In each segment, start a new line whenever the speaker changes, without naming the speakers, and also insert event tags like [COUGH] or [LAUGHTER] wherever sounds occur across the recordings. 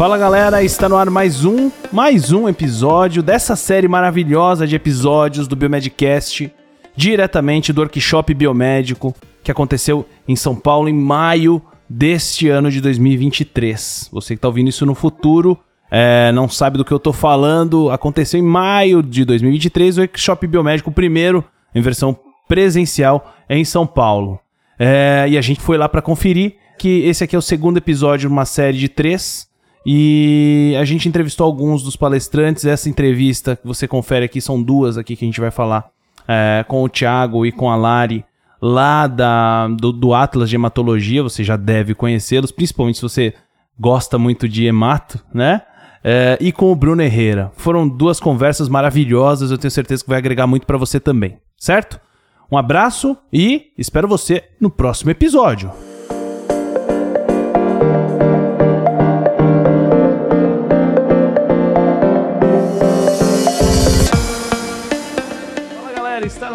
Fala galera, está no ar mais um, mais um episódio dessa série maravilhosa de episódios do Biomedcast, diretamente do workshop biomédico que aconteceu em São Paulo em maio deste ano de 2023. Você que está ouvindo isso no futuro, é, não sabe do que eu estou falando, aconteceu em maio de 2023 o workshop biomédico primeiro em versão presencial em São Paulo. É, e a gente foi lá para conferir que esse aqui é o segundo episódio de uma série de três. E a gente entrevistou alguns dos palestrantes. Essa entrevista que você confere aqui são duas aqui que a gente vai falar é, com o Thiago e com a Lari lá da, do, do Atlas de Hematologia. Você já deve conhecê-los, principalmente se você gosta muito de hemato, né? É, e com o Bruno Herrera. Foram duas conversas maravilhosas. Eu tenho certeza que vai agregar muito para você também, certo? Um abraço e espero você no próximo episódio.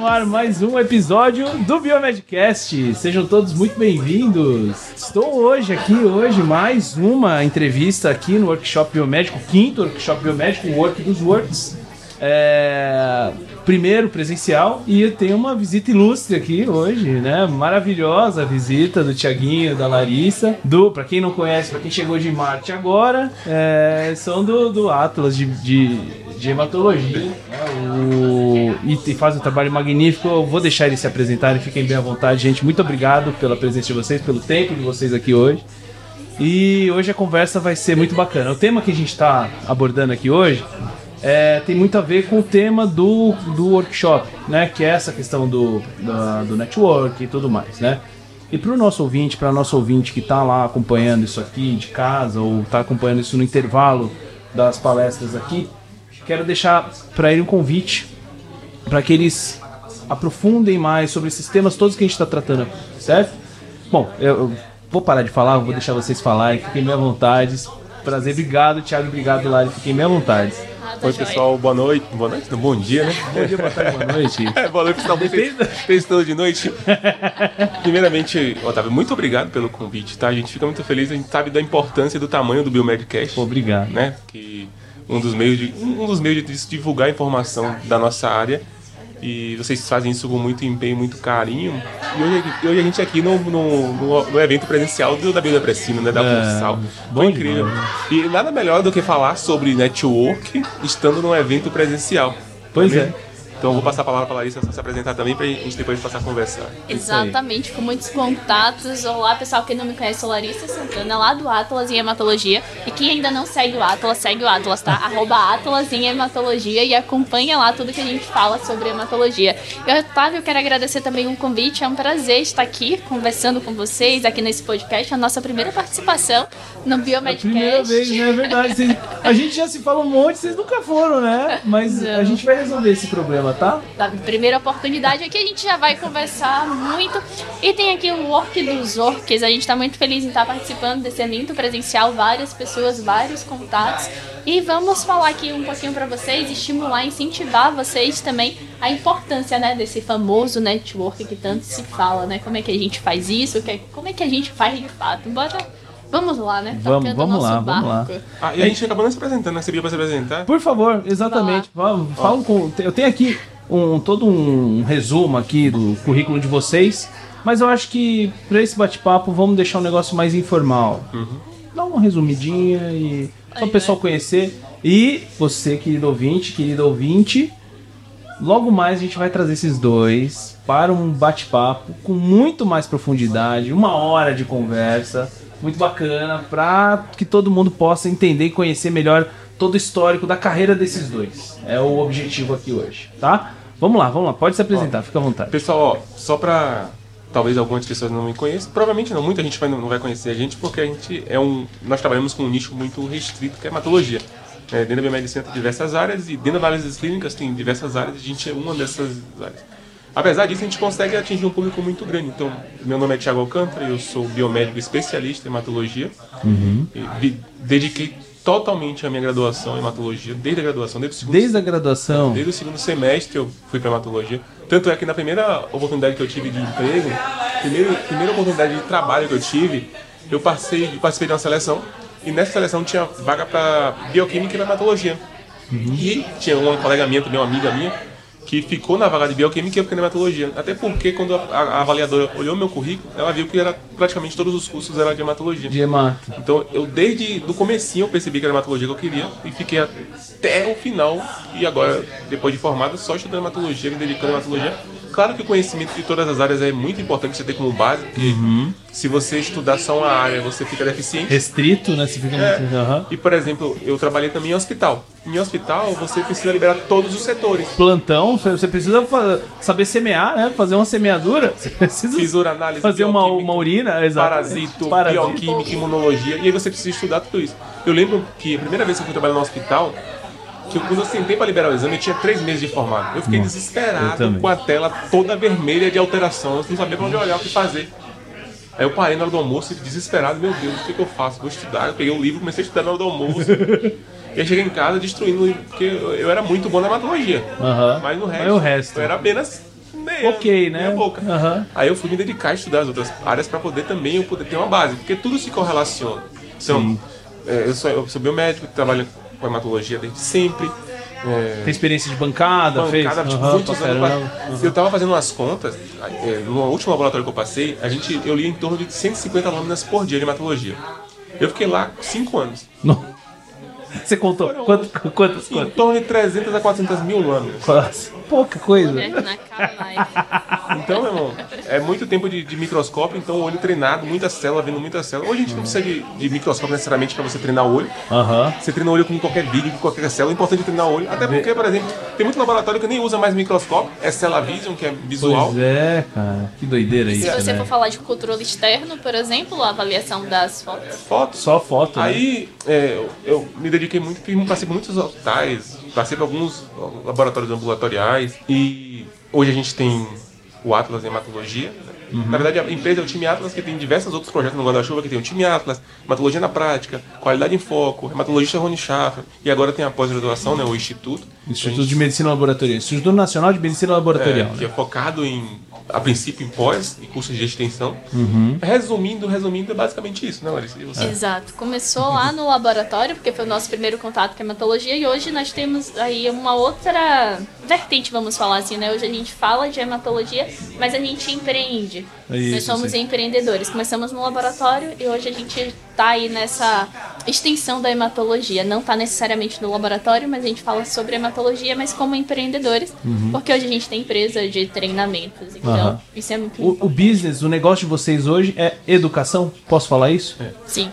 No ar mais um episódio do Biomedcast. Sejam todos muito bem-vindos. Estou hoje aqui, hoje, mais uma entrevista aqui no Workshop Biomédico, quinto Workshop Biomédico, Work dos Works. É, primeiro presencial e tenho uma visita ilustre aqui hoje, né? Maravilhosa visita do Tiaguinho, da Larissa, do, para quem não conhece, para quem chegou de Marte agora, é, são do, do Atlas de, de, de hematologia, né? o, e, fazem um trabalho magnífico. Eu vou deixar eles se apresentarem, fiquem bem à vontade, gente. Muito obrigado pela presença de vocês, pelo tempo de vocês aqui hoje. E hoje a conversa vai ser muito bacana. O tema que a gente está abordando aqui hoje é, tem muito a ver com o tema do, do workshop, né? Que é essa questão do, do, do network e tudo mais, né? E para o nosso ouvinte, para nosso ouvinte que está lá acompanhando isso aqui de casa ou está acompanhando isso no intervalo das palestras aqui, quero deixar para ele um convite para que eles aprofundem mais sobre esses temas todos que a gente está tratando aqui, certo? Bom, eu, eu, vou parar de falar, vou deixar vocês falarem, fiquem bem à vontade. Prazer, obrigado, Thiago, obrigado, Lari, fiquem bem à vontade.
Oi, pessoal, boa noite. Boa noite, não, bom dia, né? [LAUGHS]
Bom dia, boa tarde, boa noite. [LAUGHS]
é, boa noite, pessoal. Testando de noite. [LAUGHS] Primeiramente, Otávio, muito obrigado pelo convite, tá? A gente fica muito feliz, a gente sabe da importância e do tamanho do Biomedcast.
Obrigado.
Né? Que um dos meios de, um dos meios de divulgar informação da nossa área e vocês fazem isso com muito empenho, muito carinho. E hoje, hoje a gente aqui no, no, no, evento presencial do, da Bíblia Pressina, né? Da é, Futsal. Foi incrível. E nada melhor do que falar sobre network estando num evento presencial.
Pois é.
Então eu vou passar a palavra para a Larissa se apresentar também para a gente depois passar a conversar.
Exatamente, com muitos contatos. Olá, pessoal, quem não me conhece, sou Larissa Santana, lá do Atlas em Hematologia. E quem ainda não segue o Atlas, segue o Atlas, tá? [LAUGHS] Arroba Atlas em Hematologia e acompanha lá tudo que a gente fala sobre hematologia. E, Otávio, eu quero agradecer também um convite, é um prazer estar aqui conversando com vocês aqui nesse podcast, a nossa primeira participação no Biomedcast.
É a primeira vez, né? É verdade. [LAUGHS] a gente já se fala um monte, vocês nunca foram, né? Mas não. a gente vai resolver esse problema, tá?
Da primeira oportunidade aqui a gente já vai conversar muito. E tem aqui o Work dos Orcs. A gente está muito feliz em estar participando desse evento presencial, várias pessoas, vários contatos. E vamos falar aqui um pouquinho para vocês, estimular, incentivar vocês também a importância, né, desse famoso network que tanto se fala, né? Como é que a gente faz isso? É, como é que a gente faz de fato? Bora Vamos lá, né?
Vamos, vamos lá, barco. vamos lá.
Ah, e a gente acabou não se apresentando, né? Você viu pra se apresentar?
Por favor, exatamente. Fala com. Eu tenho aqui um, todo um resumo aqui do currículo de vocês, mas eu acho que para esse bate-papo vamos deixar um negócio mais informal. Uhum. Dá uma resumidinha e só o pessoal conhecer. E você, querido ouvinte, querido ouvinte, logo mais a gente vai trazer esses dois para um bate-papo com muito mais profundidade, uma hora de conversa, muito bacana, para que todo mundo possa entender e conhecer melhor todo o histórico da carreira desses dois. É o objetivo aqui hoje, tá? Vamos lá, vamos lá, pode se apresentar, ó, fica à vontade.
Pessoal, ó, só pra talvez algumas pessoas não me conheçam, provavelmente não, muita gente vai, não vai conhecer a gente porque a gente é um, nós trabalhamos com um nicho muito restrito que é hematologia. É, dentro da biomedicina tem diversas áreas e dentro da análise clínicas tem diversas áreas, a gente é uma dessas áreas. Apesar disso, a gente consegue atingir um público muito grande. Então, meu nome é Thiago Alcântara, eu sou biomédico especialista em hematologia. Uhum. dediquei totalmente a minha graduação em hematologia, desde a graduação, desde o segundo
Desde a graduação?
Desde o segundo semestre eu fui para hematologia. Tanto é que na primeira oportunidade que eu tive de emprego, primeira, primeira oportunidade de trabalho que eu tive, eu passei, participei de uma seleção E nessa seleção tinha vaga para bioquímica e hematologia. E tinha uma colega minha, também uma amiga minha, que ficou na vaga de bioquímica e hematologia. Até porque quando a, a avaliadora olhou meu currículo, ela viu que era praticamente todos os cursos eram de hematologia.
De hemato.
Então eu desde do comecinho eu percebi que era hematologia que eu queria e fiquei até o final e agora depois de formado só estudando hematologia, me dedicando à hematologia. Claro que o conhecimento de todas as áreas é muito importante você ter como base, porque se você estudar só uma área, você fica deficiente.
Restrito, né? Você fica
É.
muito. Aham.
E por exemplo, eu trabalhei também em hospital. Em hospital você precisa liberar todos os setores.
Plantão, você precisa saber semear, né? Fazer uma semeadura. Você precisa
Fisura análise,
fazer uma, uma urina, exato.
parasito, bioquímica, imunologia, e aí você precisa estudar tudo isso. Eu lembro que a primeira vez que eu fui trabalhar no hospital, que eu, quando eu sentei para liberar o exame, eu tinha três meses de formado. Eu fiquei
eu
desesperado
também.
com a tela toda vermelha de alteração, eu não sabia para onde olhar, o que fazer. Aí eu parei na hora do almoço, desesperado, meu Deus, o que, que eu faço? Vou estudar. Eu peguei o livro, comecei a estudar na hora do almoço. [LAUGHS] e aí cheguei em casa destruindo o livro, porque eu, eu era muito bom na hematologia.
Aham.
Mas no
Mas
resto,
o resto.
eu era apenas meia,
Ok, né?
meia boca.
Aham.
Aí eu fui me dedicar a estudar as outras áreas para poder também eu poder ter uma base, porque tudo se correlaciona. Então, é, eu, sou, eu sou biomédico, trabalho com hematologia desde sempre. É,
Tem experiência de bancada, fez?
bancada, tipo,
Aham,
muitos anos pra- Eu tava fazendo umas contas, é, no último laboratório que eu passei, a gente, eu li em torno de 150 lâminas por dia de hematologia. Eu fiquei lá 5 anos.
Não. [LAUGHS] Você contou? Quanto, quantas?
Em torno de 300 a 400 mil lâminas.
Quase. Pouca coisa.
Né.
Então, meu irmão, é muito tempo de, de microscópio, então o olho treinado, muita célula, vendo muita célula. Hoje a gente não precisa de, de microscópio necessariamente para você treinar o olho.
Aham.
Você treina o olho com qualquer vídeo, com qualquer célula. É importante treinar o olho. Até porque, por exemplo, tem muito laboratório que nem usa mais microscópio. É Cella Vision, que é visual.
Pois é, cara. Que doideira isso,
Se você
né?
for falar de controle externo, por exemplo, a avaliação das fotos.
Fotos.
Só foto, né?
Aí é, eu, eu me dediquei muito, por muitos hospitais, passei por alguns laboratórios ambulatoriais e hoje a gente tem o Atlas em hematologia. né?
Uhum.
Na verdade, a empresa é o time Atlas, que tem diversos outros projetos no guarda-chuva, que tem o time Atlas, hematologia na prática, qualidade em foco, hematologista Rony Schaffer, e agora tem a pós-graduação, né, o Instituto.
Instituto de Medicina Laboratorial. Instituto Nacional de Medicina Laboratorial.
É, que é focado em, a princípio, em pós e cursos de extensão.
Uhum.
Resumindo, resumindo, é basicamente isso, né, Larissa? E você?
Exato. Começou lá no laboratório, porque foi o nosso primeiro contato com a hematologia, e hoje nós temos aí uma outra vertente, vamos falar assim, né? Hoje a gente fala de hematologia, mas a gente empreende.
É isso,
nós somos
sim.
empreendedores. Começamos no laboratório e hoje a gente tá aí nessa extensão da hematologia. Não tá necessariamente no laboratório, mas a gente fala sobre hematologia, mas como empreendedores, porque hoje a gente tem empresa de treinamentos. Então,
Uhum.
Isso é muito
O, o business, o negócio de vocês hoje é educação? Posso falar isso?
Sim.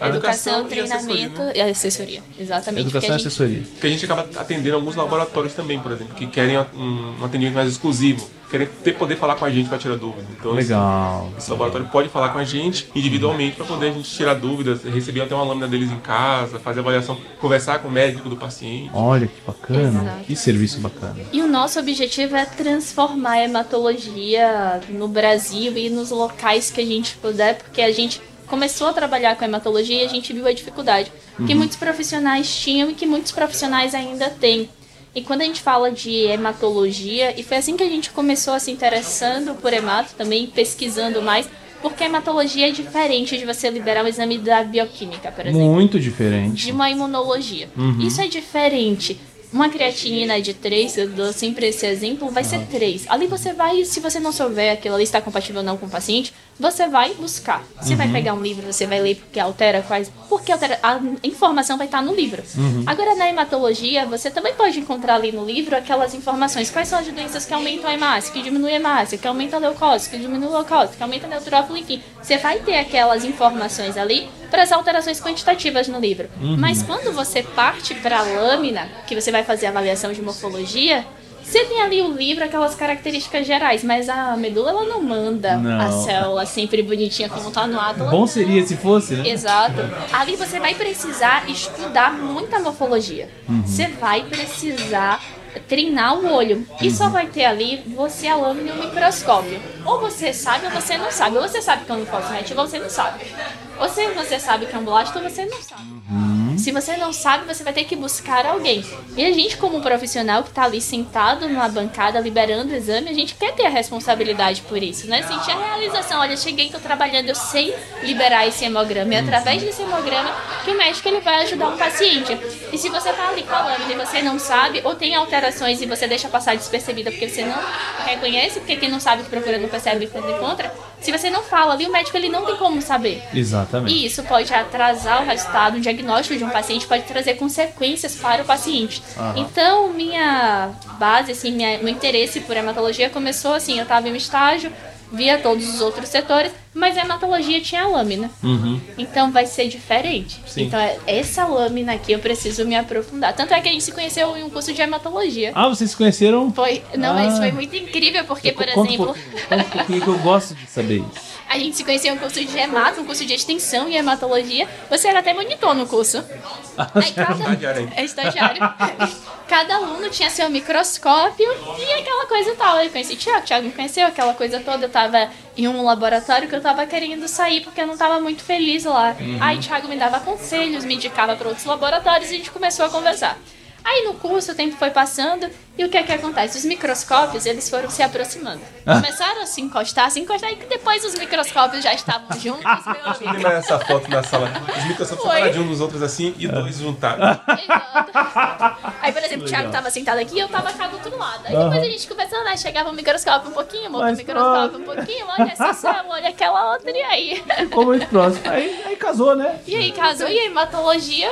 A
Educação,
e assessoria,
treinamento
né?
e assessoria. Exatamente.
Educação e assessoria.
Porque a gente acaba atendendo alguns laboratórios também, por exemplo, que querem um, um atendimento mais exclusivo, querem ter, poder falar com a gente para tirar dúvidas. Então, esse-
Legal.
Esse laboratório pode falar com a gente individualmente para poder a gente tirar dúvidas, receber até uma lâmina deles em casa, fazer avaliação, conversar com o médico do paciente.
Olha que bacana.
Exato.
Que serviço bacana.
E o nosso objetivo é transformar a hematologia no Brasil e nos locais que a gente puder, porque a gente começou a trabalhar com hematologia e a gente viu a dificuldade que muitos profissionais tinham e que muitos profissionais ainda têm. E quando a gente fala de hematologia, e foi assim que a gente começou a se interessando por hemato, também pesquisando mais, porque a hematologia é diferente de você liberar um exame da bioquímica, por exemplo
Muito diferente.
de uma imunologia. Isso é diferente. Uma creatinina de 3, eu dou sempre esse exemplo, vai ser 3. Ali você vai, se você não souber aquilo ali está compatível ou não com o paciente, você vai buscar. Você vai pegar um livro, você vai ler porque altera quais. Porque altera. A informação vai estar no livro. Agora, na hematologia, você também pode encontrar ali no livro aquelas informações. Quais são as doenças que aumentam a hemácia, que diminuem a hemácia, que aumenta a leucose, que diminui a leucose, que aumenta a neutrófilo, enfim. Você vai ter aquelas informações ali para as alterações quantitativas no livro. Mas quando você parte para a lâmina, que você vai fazer a avaliação de morfologia, você tem ali o livro, aquelas características gerais, mas a medula ela não manda
Não.
a célula sempre bonitinha como tá no Atlas.
Bom seria se fosse, né?
Exato. Ali você vai precisar estudar muita morfologia. Você vai precisar treinar o olho. E só vai ter ali você a lâmina e o microscópio. Ou você sabe ou você não sabe. Ou você sabe que é um linfócito ou você não sabe. Ou se você sabe que é um blasto ou você não sabe. Se você não sabe, você vai ter que buscar alguém. E a gente, como profissional que tá ali sentado na bancada liberando o exame, a gente quer ter a responsabilidade por isso, né? Sentir a realização. Olha, cheguei, tô trabalhando, eu sei liberar esse hemograma. E é através desse hemograma que o médico ele vai ajudar um paciente. E se você tá ali com a lâmina e você não sabe, ou tem alterações e você deixa passar despercebida porque você não reconhece, porque quem não sabe que procura não percebe quando encontra, se você não fala ali, o médico ele não tem como saber.
Exatamente.
E isso pode atrasar o resultado, o diagnóstico de um paciente pode trazer consequências para o paciente. Então, minha base, assim, minha, meu interesse por hematologia começou assim, eu estava em um estágio, via todos os outros setores, mas a hematologia tinha a lâmina.
Uhum.
Então vai ser diferente.
Sim.
Então é essa lâmina aqui eu preciso me aprofundar. Tanto é que a gente se conheceu em um curso de hematologia.
Ah, vocês se conheceram?
Foi, não,
Ah.
mas foi muito incrível porque, por
Conta um
exemplo,
conta um pouquinho que eu gosto de saber isso.
A gente se conheceu em um curso de hemato, um curso de extensão em hematologia. Você era até monitor no curso. [LAUGHS] Aí cada, é estagiário. cada aluno tinha seu microscópio e aquela coisa e tal. Eu conheci o Thiago, o Thiago me conheceu, aquela coisa toda. Eu tava em um laboratório que eu tava querendo sair porque eu não tava muito feliz lá. Aí o Thiago me dava conselhos, me indicava para outros laboratórios e a gente começou a conversar. Aí no curso o tempo foi passando e o que é que acontece? Os microscópios, eles foram se aproximando. [LAUGHS] Começaram a se encostar, se encostar e depois os microscópios já estavam [LAUGHS] juntos, amigo.
mais essa foto na sala. Os microscópios
Foi.
separados um dos outros assim e dois juntados.
Exato. Aí, por exemplo, o Thiago tava sentado aqui e eu tava cá do outro lado. Aí depois a gente conversando, né? Chegava o microscópio um pouquinho, outro
Mais
microscópio um pouquinho, olha essa célula, olha aquela outra, e aí?
Ficou muito próximo. Aí, aí casou, né?
E aí casou e a hematologia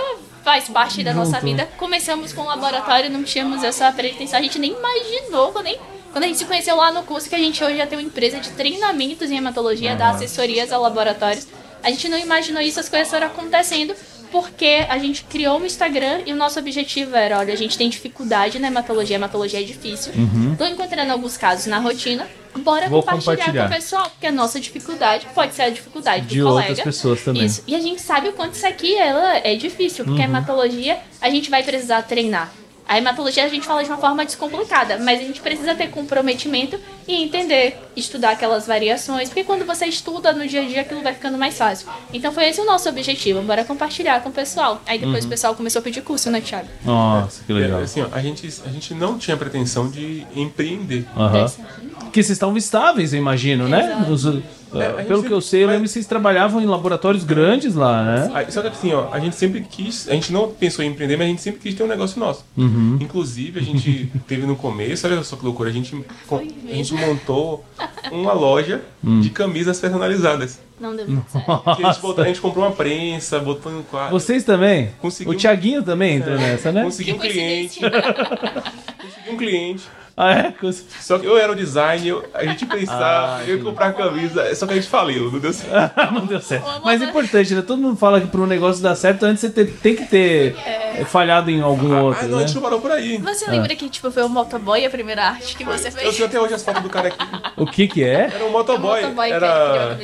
faz parte da nossa vida. Começamos com o laboratório, não tínhamos essa pretensão, a gente nem imaginou, nem, quando a gente se conheceu lá no curso, que a gente hoje já tem uma empresa de treinamentos em hematologia, dá assessorias a laboratórios. A gente não imaginou isso, as coisas foram acontecendo. Porque a gente criou um Instagram e o nosso objetivo era, olha, a gente tem dificuldade na hematologia, a hematologia é difícil. Tô encontrando alguns casos na rotina. Bora.
Vou
compartilhar,
compartilhar.
com o pessoal, porque a nossa dificuldade pode ser a dificuldade
De
do colega.
outras pessoas também.
Isso. E a gente sabe o quanto isso aqui ela é difícil, porque a
Uhum.
hematologia a gente vai precisar treinar. A hematologia a gente fala de uma forma descomplicada, mas a gente precisa ter comprometimento e entender, estudar aquelas variações, porque quando você estuda no dia a dia aquilo vai ficando mais fácil. Então foi esse o nosso objetivo, bora compartilhar com o pessoal. Aí depois
Uhum.
o pessoal começou a pedir curso, né, Thiago?
Nossa, que legal.
É, Assim, ó, a, gente, a gente não tinha pretensão de empreender.
Aham.
Desse-
Porque vocês estavam estáveis, eu imagino, né?
Exato.
Os- uh,
É, gente
pelo que eu sei, eu
mas-
lembro que vocês trabalhavam em laboratórios grandes lá, né?
Aí, Só que assim, ó, a gente sempre quis, a gente não pensou em empreender, mas a gente sempre quis ter um negócio nosso.
Uhum.
Inclusive, a gente [LAUGHS] teve no começo, olha só que loucura, a gente, a gente montou uma loja
Hum.
de camisas personalizadas.
Não deu muito certo.
A, gente botou- a gente comprou uma prensa, botou no quadro.
Vocês também?
Conseguiu.
O Thiaguinho também entrou nessa, né?
Consegui um cliente, [LAUGHS] consegui um cliente.
Ah, é?
Só que eu era o design, eu- a gente pensava,
Ah,
eu ia comprar camisa, só que a gente faliu, não deu certo. [LAUGHS]
Não deu certo. Mas é importante, né? Todo mundo fala que para um negócio dar certo, antes você te- tem que ter eh, falhado em algum outro,
Ah, não, a
né?
gente não parou por aí.
Você lembra que tipo, foi o motoboy a primeira arte que você
Eu
fez?
tenho até hoje as fotos do cara aqui.
O que que é?
Era um motoboy.
É o motoboy a
era...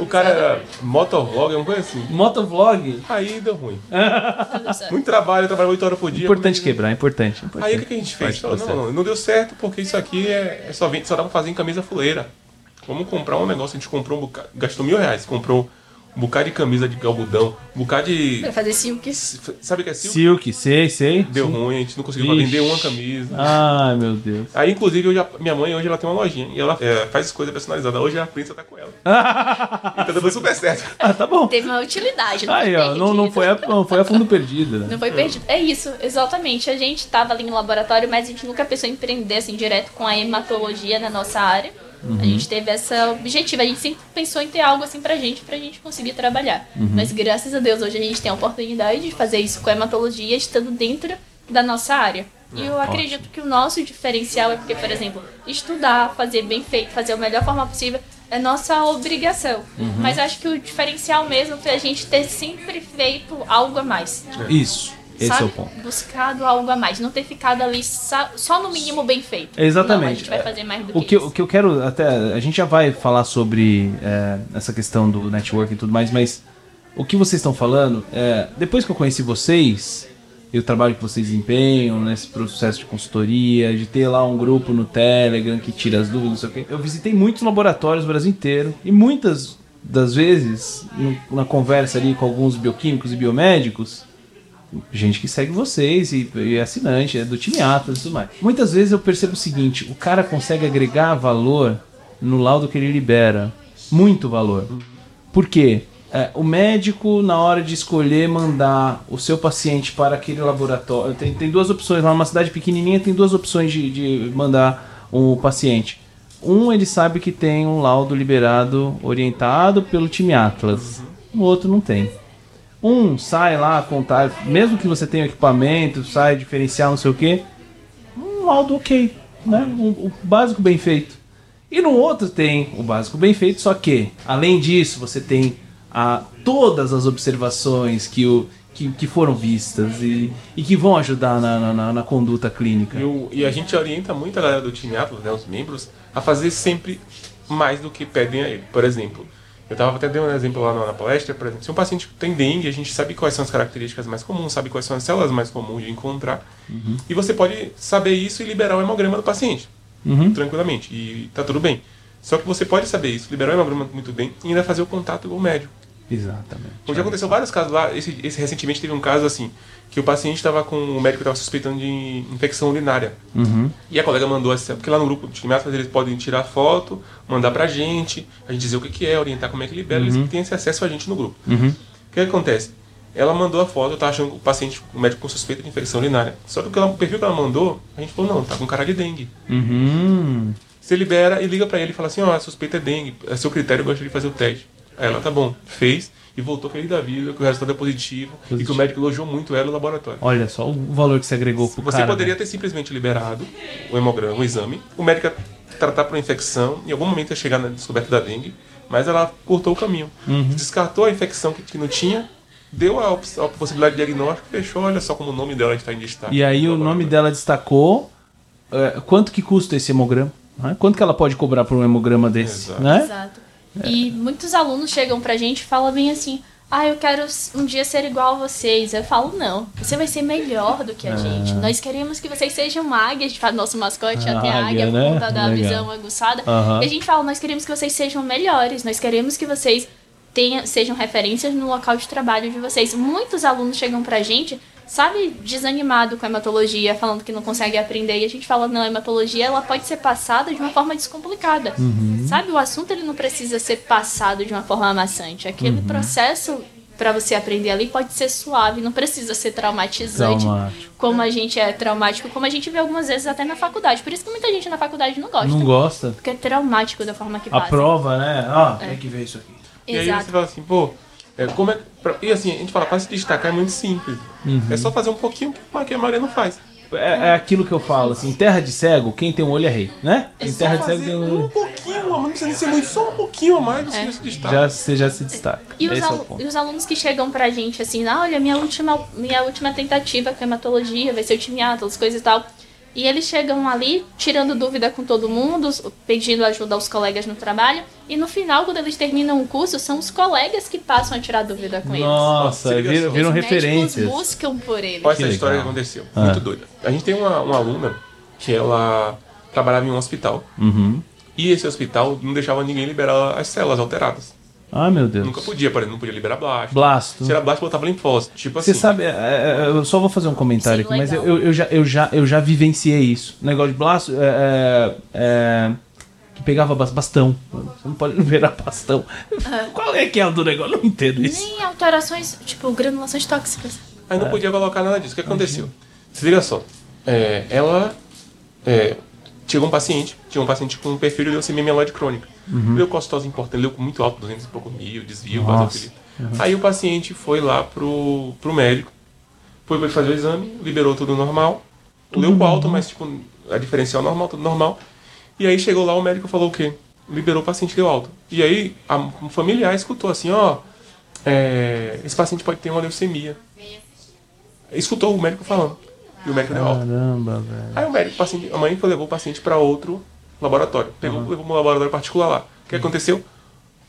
O cara era motovlog, uma coisa assim.
Motovlog?
Aí deu ruim. [LAUGHS]
Não.
Muito trabalho, eu trabalho 8 horas por dia.
Importante quebrar, é importante. importante.
Aí o que, que a gente fez? Não,
processo.
não, não deu certo porque isso aqui é, é só, vende, só dá pra fazer em camisa fuleira. Vamos comprar um negócio, a gente comprou um bocado, gastou mil reais, comprou um bocado de camisa de algodão, um bocado de...
Pra fazer silk.
Sabe o que é silk?
Silk, sei, sei.
Deu ruim, a gente não conseguiu
Vixe.
vender uma camisa.
Ai, meu Deus.
Aí, inclusive, hoje minha mãe hoje ela tem uma lojinha e ela é, faz coisa personalizada. Hoje a prensa tá com ela. e tá dando super certo.
Ah, tá bom.
Teve uma utilidade, não
Aí, ó, não, não, foi a, não foi a fundo perdido, né?
Não foi perdido. É isso, exatamente. A gente tava ali no laboratório, mas a gente nunca pensou em empreender assim direto com a hematologia na nossa área. A gente teve essa objetivo, a gente sempre pensou em ter algo assim pra gente, pra gente conseguir trabalhar. Mas graças a Deus hoje a gente tem a oportunidade de fazer isso com a hematologia estando dentro da nossa área. E eu acredito que o nosso diferencial é porque, por exemplo, estudar, fazer bem feito, fazer a melhor forma possível é nossa obrigação. Mas eu acho que o diferencial mesmo foi a gente ter sempre feito algo a mais
Isso, esse
sabe?
é o ponto.
Buscado algo a mais, não ter ficado ali só, no mínimo bem feito.
Exatamente.
Não, a gente vai fazer mais do
O
que,
que, eu-
isso.
o que eu quero até. A gente já vai falar sobre é, essa questão do network e tudo mais, mas o que vocês estão falando, é, depois que eu conheci vocês, e o trabalho que vocês empenham nesse processo de consultoria, de ter lá um grupo no Telegram que tira as dúvidas, não sei o quê. Eu visitei muitos laboratórios no Brasil inteiro e muitas das vezes, no- na conversa ali com alguns bioquímicos e biomédicos, gente que segue vocês e, e é assinante, é do time Atlas e tudo mais. Muitas vezes eu percebo o seguinte: o cara consegue agregar valor no laudo que ele libera. Muito valor. Por quê? É, o médico, na hora de escolher mandar o seu paciente para aquele laboratório, tem, tem duas opções. Lá numa cidade pequenininha, tem duas opções de, de mandar o paciente. Um, ele sabe que tem um laudo liberado, orientado pelo time Atlas. O outro não tem. Um sai lá contar, mesmo que você tenha equipamento, sai diferencial, não sei o que, um laudo ok, né? O básico bem feito. E no outro tem o básico bem feito, só que, além disso, você tem a, todas as observações que, o, que, que foram vistas e, e que vão ajudar na, na, na conduta clínica.
E, o- e a gente orienta muito a galera do time Atlas, né, os membros, a fazer sempre mais do que pedem a ele. Por exemplo, eu estava até dando um exemplo lá na, palestra, por exemplo, se um paciente tem dengue, a gente sabe quais são as características mais comuns, sabe quais são as células mais comuns de encontrar, e você pode saber isso e liberar o hemograma do paciente,
Uhum.
tranquilamente, e tá tudo bem. Só que você pode saber isso, liberar o hemograma muito bem e ainda fazer o contato com o médico.
Exatamente.
Já aconteceu vários casos lá. Esse, esse recentemente teve um caso assim, que o paciente estava com. O médico estava suspeitando de infecção urinária.
Uhum.
E a colega mandou essa. Porque lá no grupo de quimiatras eles podem tirar foto, mandar pra gente, a gente dizer o que, que é, orientar como é que libera, eles têm esse acesso a gente no grupo.
Uhum.
O que, que acontece? Ela mandou a foto, eu tava achando o paciente, o médico com suspeita de infecção urinária. Só que o, perfil que ela mandou, a gente falou, não, tá com cara de dengue.
Uhum.
Você libera e liga pra ele e fala assim, ó, a suspeita é dengue, é seu critério, eu gostaria de fazer o teste. Aí ela, tá bom, fez e voltou feliz da vida, que o resultado é positivo, e que
Positivo.
o médico elogiou muito ela no laboratório.
Olha só o valor que você agregou pro
Você
cara.
poderia
né?
ter simplesmente liberado o hemograma, o exame, o médico ia tratar por uma infecção, em algum momento ia chegar na descoberta da dengue, mas ela cortou o caminho.
Uhum.
Descartou a infecção que, que não tinha, deu a, a possibilidade de diagnóstico, fechou, olha só como o nome dela está em destaque.
E aí o nome dela destacou. é, quanto que custa esse hemograma? né? Quanto que ela pode cobrar por um hemograma desse?
Exato.
Né?
Exato. E muitos alunos chegam pra gente e falam bem assim: Ah, eu quero um dia ser igual a vocês. Eu falo, não, você vai ser melhor do que a gente. Nós queremos que vocês sejam águias, de fato, nosso mascote
Ah,
até a
águia,
águia por
né?
conta da
Legal.
visão aguçada. E a gente fala, nós queremos que vocês sejam melhores, nós queremos que vocês tenham, sejam referências no local de trabalho de vocês. Muitos alunos chegam pra gente, sabe, desanimado com a hematologia, falando que não consegue aprender, e a gente fala, não, a hematologia ela pode ser passada de uma forma descomplicada. Sabe, o assunto ele não precisa ser passado de uma forma amassante. Aquele processo pra você aprender ali pode ser suave, não precisa ser traumatizante,
Traumático.
como a gente é traumático, como a gente vê algumas vezes até na faculdade. Por isso que muita gente na faculdade não gosta.
Não gosta?
Porque é traumático da forma que
A
passa.
prova, né? Ah, tem que ver isso aqui.
E aí você
Exato.
fala assim, pô, é, como é. pra- e assim, a gente fala, para se destacar é muito simples.
Uhum.
É só fazer um pouquinho que a maioria não faz.
É, é aquilo que eu falo, assim, em terra de cego, quem tem um olho é rei, né? Em terra de cego tem um
um
olho.
pouquinho, mas não precisa nem ser muito, só um pouquinho a mais, você
É.
já se destaca.
Já, você já se destaca.
E os,
Esse é o
alu-
ponto.
e os alunos que chegam pra gente assim, ah, olha, minha última, minha última tentativa com hematologia, vai ser o time Atlas, coisas e tal. E eles chegam ali, tirando dúvida com todo mundo, os- pedindo ajuda aos colegas no trabalho. E no final, quando eles terminam o curso, são os colegas que passam a tirar dúvida com eles.
Nossa,
Se liga
viram, viram
Os
referências.
buscam por eles.
Olha
Que
essa história que aconteceu.
Ah.
Muito doida. A gente tem uma, uma aluna que ela trabalhava em um hospital.
Uhum.
E esse hospital não deixava ninguém liberar as células alteradas.
Ah, meu Deus.
Nunca podia, por exemplo, não podia liberar blasto.
Blasto.
Se era blasto, botava linfócito. Tipo
Você
assim.
sabe, é, é, eu só vou fazer um comentário
Sim,
aqui, mas eu, eu, eu já, eu, já, eu já vivenciei isso. O negócio de blasto, é, é, é, que pegava bas- bastão. Você não pode [LAUGHS] liberar bastão. Qual é que é o do negócio? Eu não entendo isso.
Nem alterações, tipo, granulações tóxicas.
Aí não podia colocar nada disso. O que aconteceu? Se liga só. É, ela. É, chegou um paciente, tinha um paciente com um perfil de leucemia mieloide crônica. Leucocitose importante, leuco muito alto, 200 e pouco mil, desvio,
Nossa.
basofilia. Aí o paciente foi lá pro, pro médico, foi pra fazer o exame, liberou tudo normal. leuco alto, mas tipo, a diferencial normal, tudo normal. E aí chegou lá, o médico falou o quê? Liberou o paciente deu alto. E aí a, um familiar escutou assim, ó, é, esse paciente pode ter uma leucemia. Escutou o médico falando. E o médico deu alta.
Caramba, velho.
Aí o médico, o paciente, a mãe levou o paciente para outro laboratório. Pegou, levou para um laboratório particular lá. O que aconteceu?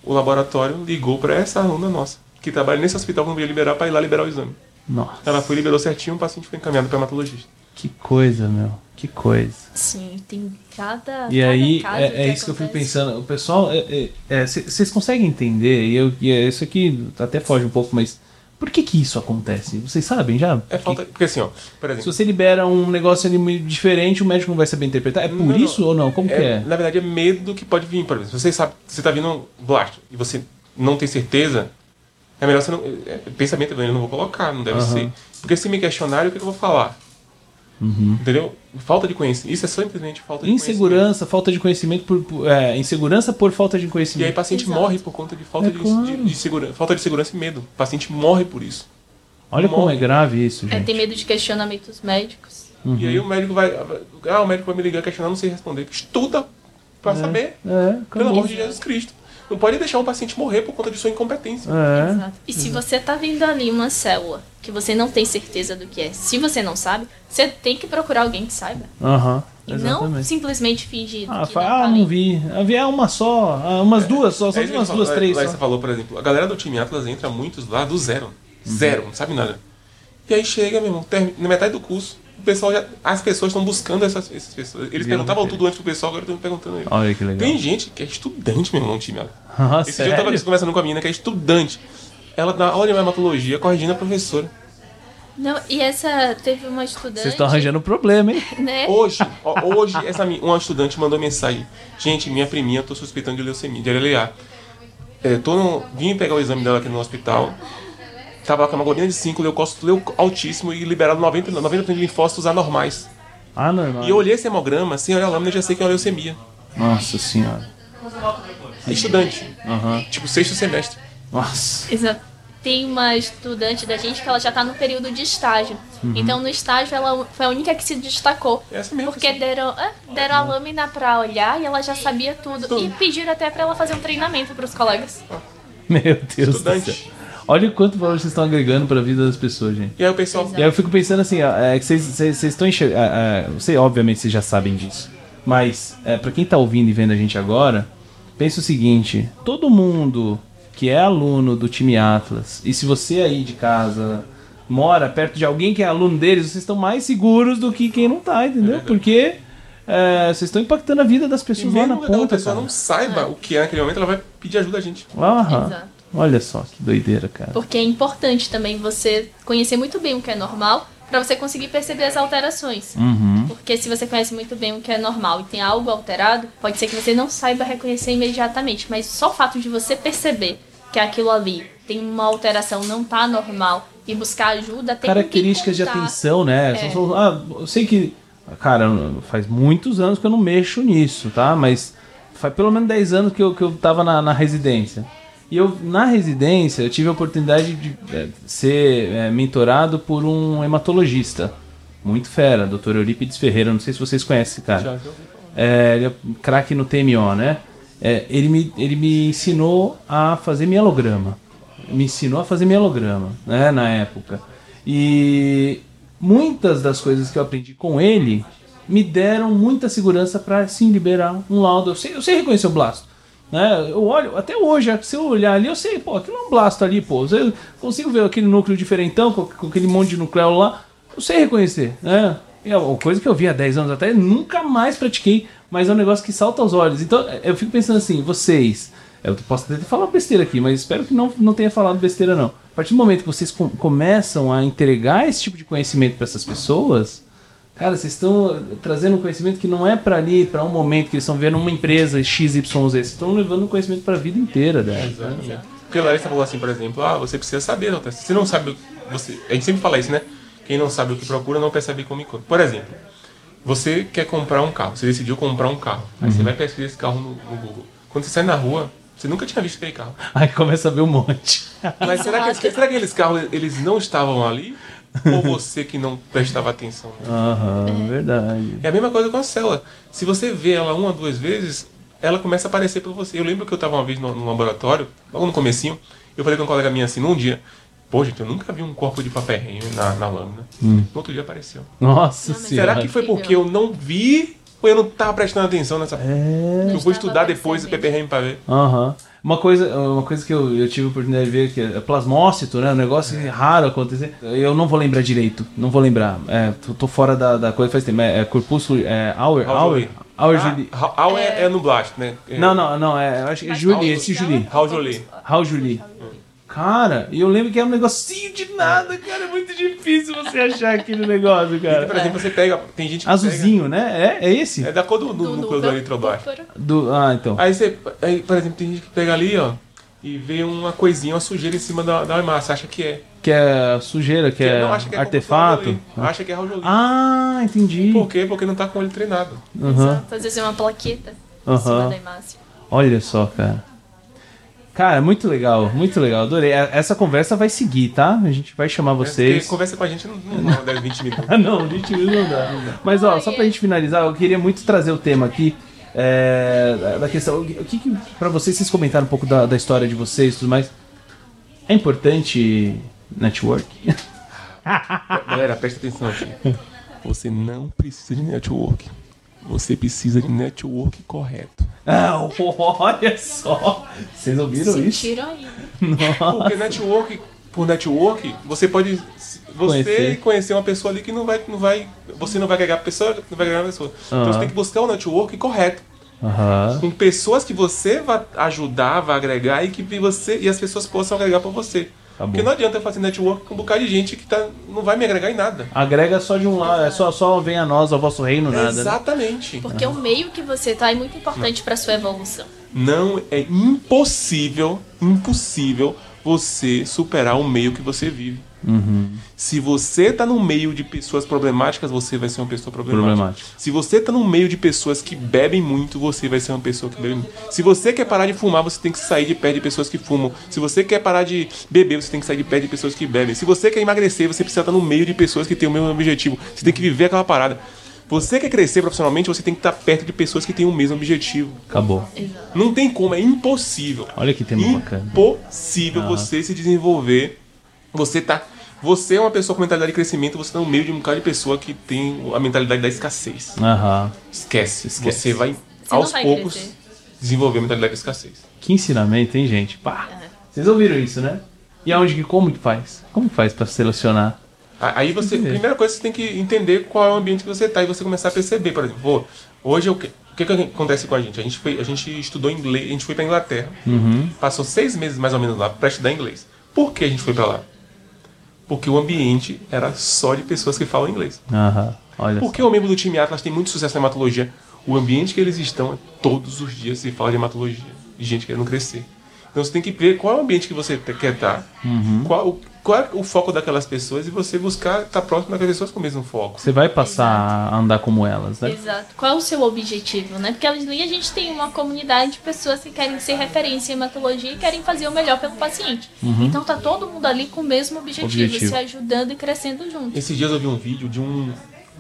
O laboratório ligou para essa aluna nossa, que trabalha nesse hospital que não ia liberar para ir lá liberar o exame.
Nossa,
Ela foi, liberou certinho, o paciente foi encaminhado para hematologista.
que coisa, meu. Que coisa.
Sim, tem cada.
E
cada
aí,
caso
é, é isso que eu fico
acontece.
pensando. O pessoal, vocês conseguem entender, e eu, e é- isso aqui até foge um pouco, mas Por que que isso acontece? Vocês sabem já?
É falta. Porque assim, ó, por
Se
exemplo.
você libera um negócio diferente, o médico não vai saber interpretar. É por
Não, não.
isso ou não? Como que
É,
é?
Na verdade, é medo que pode vir. Por exemplo, se você sabe que você tá vindo um blasto e você não tem certeza, é melhor você não. É, pensamento, eu não vou colocar, não deve
Aham.
ser. Porque se me questionarem, o que eu vou falar?
Uhum.
Entendeu? Falta de conhecimento. Isso é simplesmente falta de conhecimento.
Insegurança, falta de conhecimento por, por- é, insegurança por falta de
E aí
conhecimento.
o paciente
Exato.
morre por conta de falta
É
de,
claro.
de- de segurança, falta de segurança e medo. O paciente morre por isso.
Olha como
morre.
é grave isso,
É,
gente.
tem medo de questionamentos médicos.
Uhum.
E aí o médico vai. Ah, o médico vai me ligar questionando, não sei responder. Estuda pra saber.
É,
Pelo amor de Jesus Cristo. Não pode deixar um paciente morrer por conta de sua incompetência.
É.
Exato. E se você tá vendo ali uma célula que você não tem certeza do que é, se você não sabe, você tem que procurar alguém que saiba.
Aham.
E não
Exatamente.
simplesmente fingir
Ah, fa-
não
ah, não vi. Havia uma só, ah, umas duas só, só
É
umas duas,
falo.
três
Lá
só.
você falou, por exemplo, a galera do time Atlas entra muitos lá do zero.
Uhum.
Zero, não sabe nada. E aí chega, meu irmão, na metade do curso, o pessoal já. As pessoas estão buscando essas, essas pessoas. Eles
Viram
perguntavam tudo antes pro pessoal, agora estão perguntando ele.
Olha que legal.
Tem gente que é estudante, meu irmão, no time Atlas.
Ah,
Esse dia eu tava
sério?
conversando com a menina que é estudante. Ela dá aula de hematologia, corrigindo a professora.
Não, e essa teve uma estudante.
Vocês estão arranjando um problema, hein?
Né?
Hoje, ó, hoje essa, uma estudante mandou mensagem. Gente, minha priminha, eu tô suspeitando de leucemia, de LLA. É, tô no, vim pegar o exame dela aqui no hospital. Tava com uma globina de 5, leucócito leu altíssimo e liberado 90%, 90 de linfócitos anormais.
Ah, normal.
E eu olhei esse hemograma, sem olhar a lâmina, já sei que é uma leucemia.
Nossa senhora.
É estudante.
Aham.
Tipo, sexto semestre.
Nossa.
Exato. Tem uma estudante da gente que ela já tá no período de estágio.
Uhum.
Então, no estágio, ela foi a única que se destacou.
É essa mesmo.
Porque deram, é, deram a lâmina pra olhar e ela já sabia tudo. E pediram até pra ela fazer um treinamento pros colegas.
Meu Deus do
Estudante.
céu. Olha o quanto valor vocês estão agregando pra vida das pessoas, gente.
E aí o pessoal.
Exato.
E aí eu fico pensando assim, ó, é que vocês- vocês vocês estão enxergando. Você, obviamente, vocês já sabem disso. Mas, é, para quem tá ouvindo e vendo a gente agora, pensa o seguinte: todo mundo que é aluno do time Atlas, e se você aí de casa mora perto de alguém que é aluno deles, vocês estão mais seguros do que quem não tá, entendeu? Porque é, vocês estão impactando a vida das
E
pessoas lá na
mesmo que a
ponta.
pessoa
cara.
não saiba o que é naquele momento, ela vai pedir ajuda a gente.
Aham.
Exato.
Olha só que doideira, cara.
Porque é importante também você conhecer muito bem o que é normal pra você conseguir perceber as alterações.
Uhum.
Porque se você conhece muito bem o que é normal e tem algo alterado, pode ser que você não saiba reconhecer imediatamente, mas só o fato de você perceber que aquilo ali tem uma alteração, não tá normal e buscar ajuda, tem
características de atenção, né?
É.
Só- ah, eu sei que, cara, faz muitos anos que eu não mexo nisso, tá? Mas faz pelo menos 10 anos que eu, que eu tava na, na residência. E eu, na residência, eu tive a oportunidade de é, ser é, mentorado por um hematologista. Muito fera, Dr. Eurípides Ferreira. Não sei se vocês conhecem esse cara.
Já, já.
É, ele é craque no TMO, né? É, ele, me, ele me ensinou a fazer mielograma. Me ensinou a fazer mielograma, né? Na época. E muitas das coisas que eu aprendi com ele me deram muita segurança para sim liberar um laudo. Eu sei, eu sei reconhecer o blasto. Né? Eu olho, até hoje, se eu olhar ali, eu sei, pô, aquilo é um blasto ali, pô. Eu consigo ver aquele núcleo diferentão, com, com aquele monte de nucleolo lá. Eu sei reconhecer, né? É uma coisa que eu vi há 10 anos atrás, nunca mais pratiquei, mas é um negócio que salta aos olhos. Então, eu fico pensando assim, vocês, eu posso até falar besteira aqui, mas espero que não, não tenha falado besteira não. A partir do momento que vocês com- começam a entregar esse tipo de conhecimento para essas pessoas, cara, vocês estão trazendo um conhecimento que não é para ali, para um momento que eles estão vendo uma empresa XYZ, vocês estão levando um conhecimento para a vida inteira dela.
Exatamente. Porque a Larissa falou assim, por exemplo, ah, você precisa saber, não, se você não sabe, o- você, a gente sempre fala isso, né? Quem não sabe o que procura não percebe como encontra. Por exemplo, você quer comprar um carro, você decidiu comprar um carro, aí você vai pesquisar esse carro no, no Google. Quando você sai na rua, você nunca tinha visto aquele carro.
Aí começa a ver um monte.
Mas será que, será que aqueles carros eles não estavam ali? Ou você que não prestava atenção?
Aham, verdade.
É a mesma coisa com a célula. Se você vê ela uma, duas vezes, ela começa a aparecer para você. Eu lembro que eu estava uma vez no, no laboratório, logo no comecinho, eu falei com uma colega minha assim, num dia, pô, gente, eu nunca vi um corpo de papel na, na lâmina. No outro dia apareceu.
Nossa.
Será que foi porque eu não vi ou eu não estava prestando atenção nessa...
É.
eu vou estudar depois o. PPRM para ver.
Aham. Uma coisa, uma coisa que eu, eu tive a oportunidade de ver que é plasmócito, né? Um negócio raro acontecer. Eu não vou lembrar direito. Não vou lembrar. É, tô, tô fora da, da coisa faz tempo. É, é corpúsculo. É, Auer.
Jolie.
Auer
Ah,
Julie.
É, é no Blast, né? É,
Não, não, não. É, eu acho que é Julie. Esse
Julie.
Julie.
Raul Jolie.
Raul Julie. Cara, e eu lembro que era um negocinho de nada, cara. É muito difícil você achar aquele negócio,
Por
cara.
exemplo, você pega. Tem gente que
Azulzinho, né? É, é esse?
pega. É da cor do, do, núcleo do eritroblasto.
púrpura.
Do, ah, então.
Aí você. Aí, por exemplo, tem gente que pega ali, ó. E vê uma coisinha, uma sujeira em cima da, da hemácia, acha que é.
Que é sujeira, que é
não, acha que é
artefato.
Jolie. Acha que é Raul Jolie.
Ah, entendi.
Por quê? Porque não tá com ele treinado.
Aham,
Exato. Às vezes é uma plaqueta em
Aham.
cima da hemácia.
Olha só, cara. Cara, muito legal, muito legal. Adorei. É, Essa conversa vai seguir, tá? A gente vai chamar
Porque
vocês.
conversa com a gente não, não dá 10, 20 minutos.
Ah, não, 20 minutos não dá. Mas, ó, só pra gente finalizar, eu queria muito trazer o tema aqui. é, da questão. O que, que pra vocês, vocês comentaram um pouco da, da história de vocês e tudo mais. É importante network?
Galera, presta atenção aqui. Você não precisa de network. Você precisa de network correto.
Ah, [LAUGHS] olha só! Vocês ouviram isso?
Sentiram aí.
Porque network, por network, você pode você
Conhecer.
conhecer. uma pessoa ali que não vai, não vai, você não vai agregar a pessoa, não vai agregar a pessoa. Então você tem que buscar o network correto,
Aham.
com pessoas que você vai ajudar, vai agregar e que você e as pessoas possam agregar pra você.
Tá.
Porque não adianta eu fazer network com um bocado de gente que tá, não vai me agregar em nada.
Agrega só de um lado, é só, só vem a nós, ao vosso reino, nada. né?
Exatamente.
Porque o meio que você tá é muito importante pra sua evolução.
Não é impossível, impossível você superar o meio que você vive.
Uhum.
Se você tá no meio de pessoas problemáticas, você vai ser uma pessoa problemática. Se você tá no meio de pessoas que bebem muito, você vai ser uma pessoa que bebe muito. Se você quer parar de fumar, você tem que sair de perto de pessoas que fumam. Se você quer parar de beber, você tem que sair de perto de pessoas que bebem. Se você quer emagrecer, você precisa estar no meio de pessoas que têm o mesmo objetivo. Você tem que viver aquela parada. Você quer crescer profissionalmente, você tem que estar perto de pessoas que têm o mesmo objetivo.
Acabou.
Não tem como, é impossível.
Olha que tema bacana.
Impossível você se desenvolver. Você tá. Você é uma pessoa com mentalidade de crescimento, você tá no meio de um bocado de pessoa que tem a mentalidade da escassez.
Aham.
Esquece.
Esquece.
Você vai,
Você
aos
vai
poucos,
crescer.
desenvolver a mentalidade da escassez.
Que ensinamento, hein, gente? Pá. Vocês ouviram isso, né? E aonde que, como que faz? Como que faz pra selecionar?
Aí você,
Entendi.
primeira coisa, você tem que entender qual é o ambiente que você tá e você começar a perceber, por exemplo, pô, hoje eu, o que, que acontece com a gente? A gente, foi, a gente estudou inglês, a gente foi pra Inglaterra,
Uhum.
passou seis meses mais ou menos lá pra estudar inglês. Por que a gente foi pra lá? Porque o ambiente era só de pessoas que falam inglês.
Aham. Olha só.
Porque o membro do time Atlas tem muito sucesso na hematologia. O ambiente que eles estão, é todos os dias se fala de hematologia. De gente querendo crescer. Então você tem que ver qual é o ambiente que você quer estar,
Uhum.
qual, qual é o foco daquelas pessoas e você buscar estar próximo daquelas pessoas com o mesmo foco.
Você vai passar a andar como elas, né?
Exato. Qual é o seu objetivo, né? Porque ali a gente tem uma comunidade de pessoas que querem ser referência em hematologia e querem fazer o melhor pelo paciente. Então tá todo mundo ali com o mesmo objetivo,
Objetivo.
se ajudando e crescendo junto.
Esses dias eu vi um vídeo de um,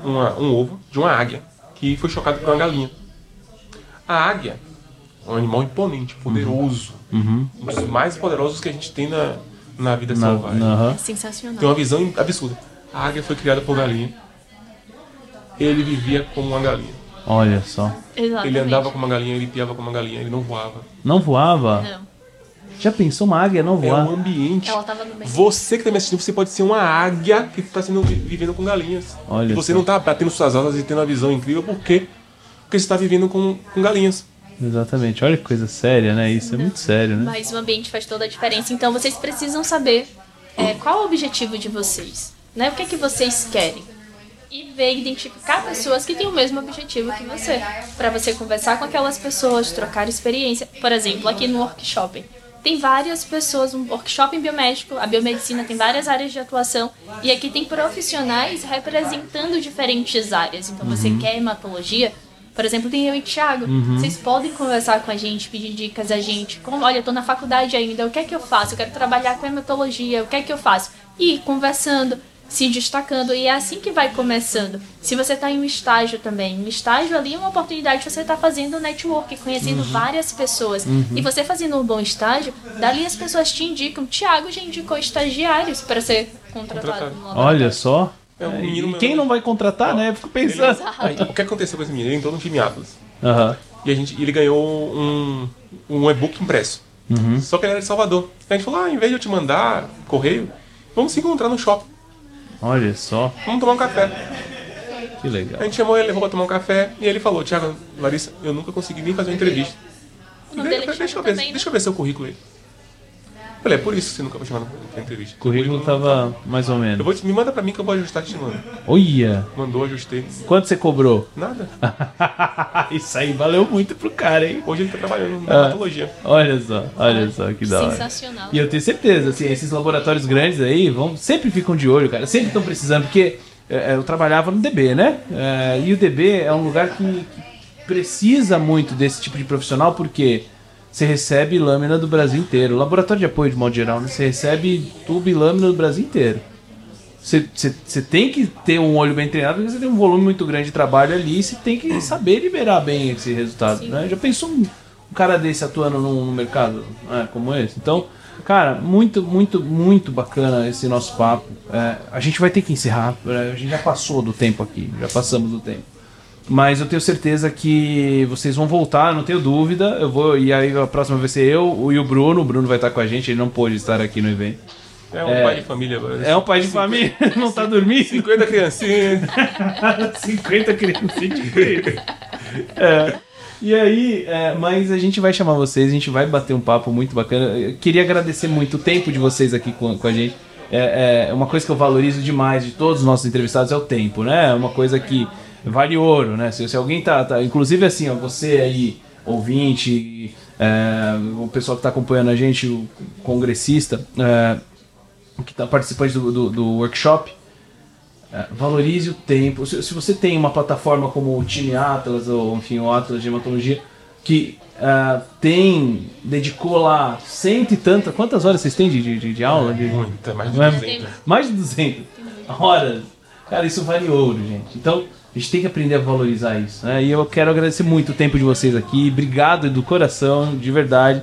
uma- um ovo de uma águia que foi chocado por uma galinha. A águia é um animal imponente, poderoso.
Uhum.
Um dos mais poderosos que a gente tem na, na vida
Na,
selvagem.
na-.
É sensacional.
Tem uma visão absurda. A águia foi criada por galinha. Ele vivia como uma galinha.
Olha só.
Exatamente.
Ele andava como uma galinha, ele piava como uma galinha, ele não voava.
Não voava?
Não.
Já pensou uma águia não
É
voar?
um ambiente.
Ela tava no meio.
Você que tá me assistindo, você pode ser uma águia que está sendo vi- vivendo com galinhas.
Olha
e você
só.
não tá batendo suas asas e tendo uma visão incrível, por quê? Porque você está vivendo com, com galinhas.
Exatamente. Olha que coisa séria, né? Isso é muito sério, né?
Mas o ambiente faz toda a diferença. Então vocês precisam saber é, qual o objetivo de vocês. Né? O que é que vocês querem. E ver, identificar pessoas que têm o mesmo objetivo que você. Para você conversar com aquelas pessoas, trocar experiência. Por exemplo, aqui no workshop. Tem várias pessoas, um workshop em biomédico, a biomedicina tem várias áreas de atuação. E aqui tem profissionais representando diferentes áreas. Então você quer hematologia, por exemplo, tem eu e o Thiago. Vocês podem conversar com a gente, pedir dicas a gente. Como, olha, eu tô na faculdade ainda, o que é que eu faço? Eu quero trabalhar com hematologia, o que é que eu faço? E conversando, se destacando. E é assim que vai começando. Se você tá em um estágio também, um estágio ali é uma oportunidade de você estar fazendo network, conhecendo várias pessoas. E você fazendo um bom estágio, dali as pessoas te indicam. Thiago já indicou estagiários para ser contratado.
Contratado.
Olha só.
É um
É,
menino
e
meu-
quem não vai contratar, né? Eu fico
Ele-
pensando.
Aí, o que aconteceu com esse menino? Ele entrou no time Atlas.
Aham.
E a gente, ele ganhou um, um e-book impresso.
Uhum.
Só que ele era de Salvador. A gente falou, ah, em vez de eu te mandar correio, vamos se encontrar no shopping.
Olha só.
Vamos tomar um café.
Que legal.
A gente chamou ele, levou pra tomar um café, e ele falou, Tiago, Larissa, eu nunca consegui nem fazer uma entrevista. Deixa,
é
deixa eu ver,
também, né?
deixa eu ver seu currículo aí. Falei, é por isso que você nunca foi chamado pra entrevista.
O currículo tava mais ou
Eu
menos.
vou te, me manda pra mim que eu vou ajustar te mando.
Olha!
Mandou, ajustei.
Quanto você cobrou?
Nada. [LAUGHS]
Isso aí valeu muito pro cara, hein?
Hoje ele tá trabalhando na
Ah.
patologia.
Olha só, olha só que da hora.
Sensacional.
E eu tenho certeza, assim, esses laboratórios grandes aí vão, sempre ficam de olho, cara. Sempre estão precisando, porque é, eu trabalhava no DB, né? É, e o DB é um lugar que, que precisa muito desse tipo de profissional, porque você recebe lâmina do Brasil inteiro. Laboratório de apoio, de modo geral, né? Você recebe tubo e lâmina do Brasil inteiro. Você, você, você tem que ter um olho bem treinado, porque você tem um volume muito grande de trabalho ali e você tem que saber liberar bem esse resultado.
Sim.
Né? Já pensou um, um cara desse atuando num, num mercado né, como esse? Então, cara, muito, muito, muito bacana esse nosso papo. É, a gente vai ter que encerrar, né? a gente já passou do tempo aqui, já passamos do tempo. Mas eu tenho certeza que vocês vão voltar, não tenho dúvida. Eu vou e aí a próxima vai ser eu e o Bruno. O Bruno vai estar com a gente, ele não pôde estar aqui no evento.
É um
É.
pai de família agora.
É um pai de família, [LAUGHS] não tá dormindo.
50 criancinhas.
50 crianças de é. E aí, é, mas a gente vai chamar vocês, a gente vai bater um papo muito bacana. Eu queria agradecer muito o tempo de vocês aqui com, com a gente. É, é uma coisa que eu valorizo demais de todos os nossos entrevistados é o tempo, né? É uma coisa que vale ouro, né? Se, se alguém tá, tá- Inclusive assim, ó, você aí, ouvinte, é, o pessoal que tá acompanhando a gente, o congressista, é, que tá participante do, do, do workshop, é, valorize o tempo. Se, se você tem uma plataforma como o Time Atlas, ou enfim, o Atlas de Hematologia, que ah, tem, dedicou lá cento e tantas. Quantas horas vocês têm de, de, de- aula? De,
Muita, mais de
Não é?
200.
mais de 200 horas. Cara, isso vale ouro, gente. Então, a gente tem que aprender a valorizar isso. Né? E eu quero agradecer muito o tempo de vocês aqui. Obrigado do coração, de verdade.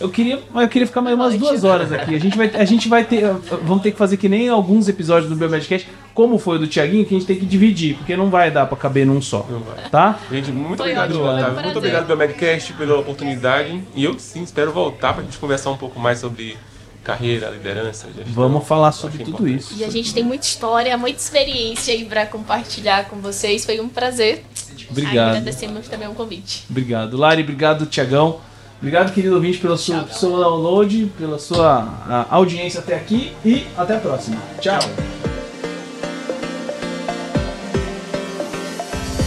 Eu queria, mas eu queria ficar mais umas duas horas aqui. A gente vai, a gente vai ter, vamos ter que fazer que nem alguns episódios do Biomedcast, como foi o do Tiaguinho, que a gente tem que dividir, porque não vai dar pra caber num só,
Não vai.
tá?
Gente, muito
Foi
obrigado,
ótimo,
Otávio. Muito
prazer.
obrigado pelo Medcast, pela oportunidade. E eu sim espero voltar pra gente conversar um pouco mais sobre carreira, liderança. gestão.
Vamos falar sobre tudo
importante.
isso.
E a gente tem muita história, muita experiência aí pra compartilhar com vocês. Foi um prazer.
Obrigado.
Agradecemos também o convite.
Obrigado, Lari. Obrigado, Tiagão. Obrigado, querido ouvinte, pelo seu, seu download, pela sua audiência até aqui e até a próxima. Tchau.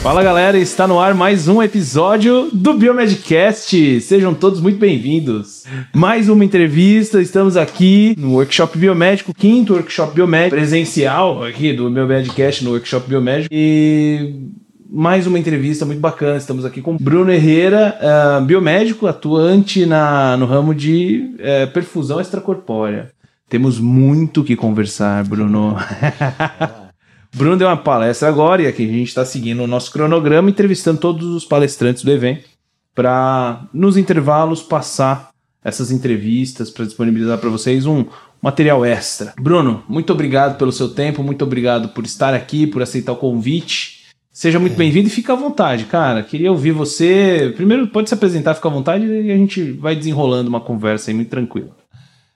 Fala galera, está no ar mais um episódio do Biomedcast. Sejam todos muito bem-vindos. Mais uma entrevista, estamos aqui no Workshop Biomédico, quinto Workshop Biomédico presencial aqui do Biomedcast no Workshop Biomédico. E mais uma entrevista muito bacana. Estamos aqui com Bruno Herrera, ah, biomédico, atuante na, no ramo de eh, perfusão extracorpórea. Temos muito que conversar, Bruno. [LAUGHS] Bruno deu uma palestra agora e aqui a gente está seguindo o nosso cronograma, entrevistando todos os palestrantes do evento para, nos intervalos, passar essas entrevistas para disponibilizar para vocês um material extra. Bruno, muito obrigado pelo seu tempo, muito obrigado por estar aqui, por aceitar o convite. Seja muito bem-vindo e fica à vontade, cara. Queria ouvir você. Primeiro, pode se apresentar, fica à vontade e a gente vai desenrolando uma conversa aí muito tranquila.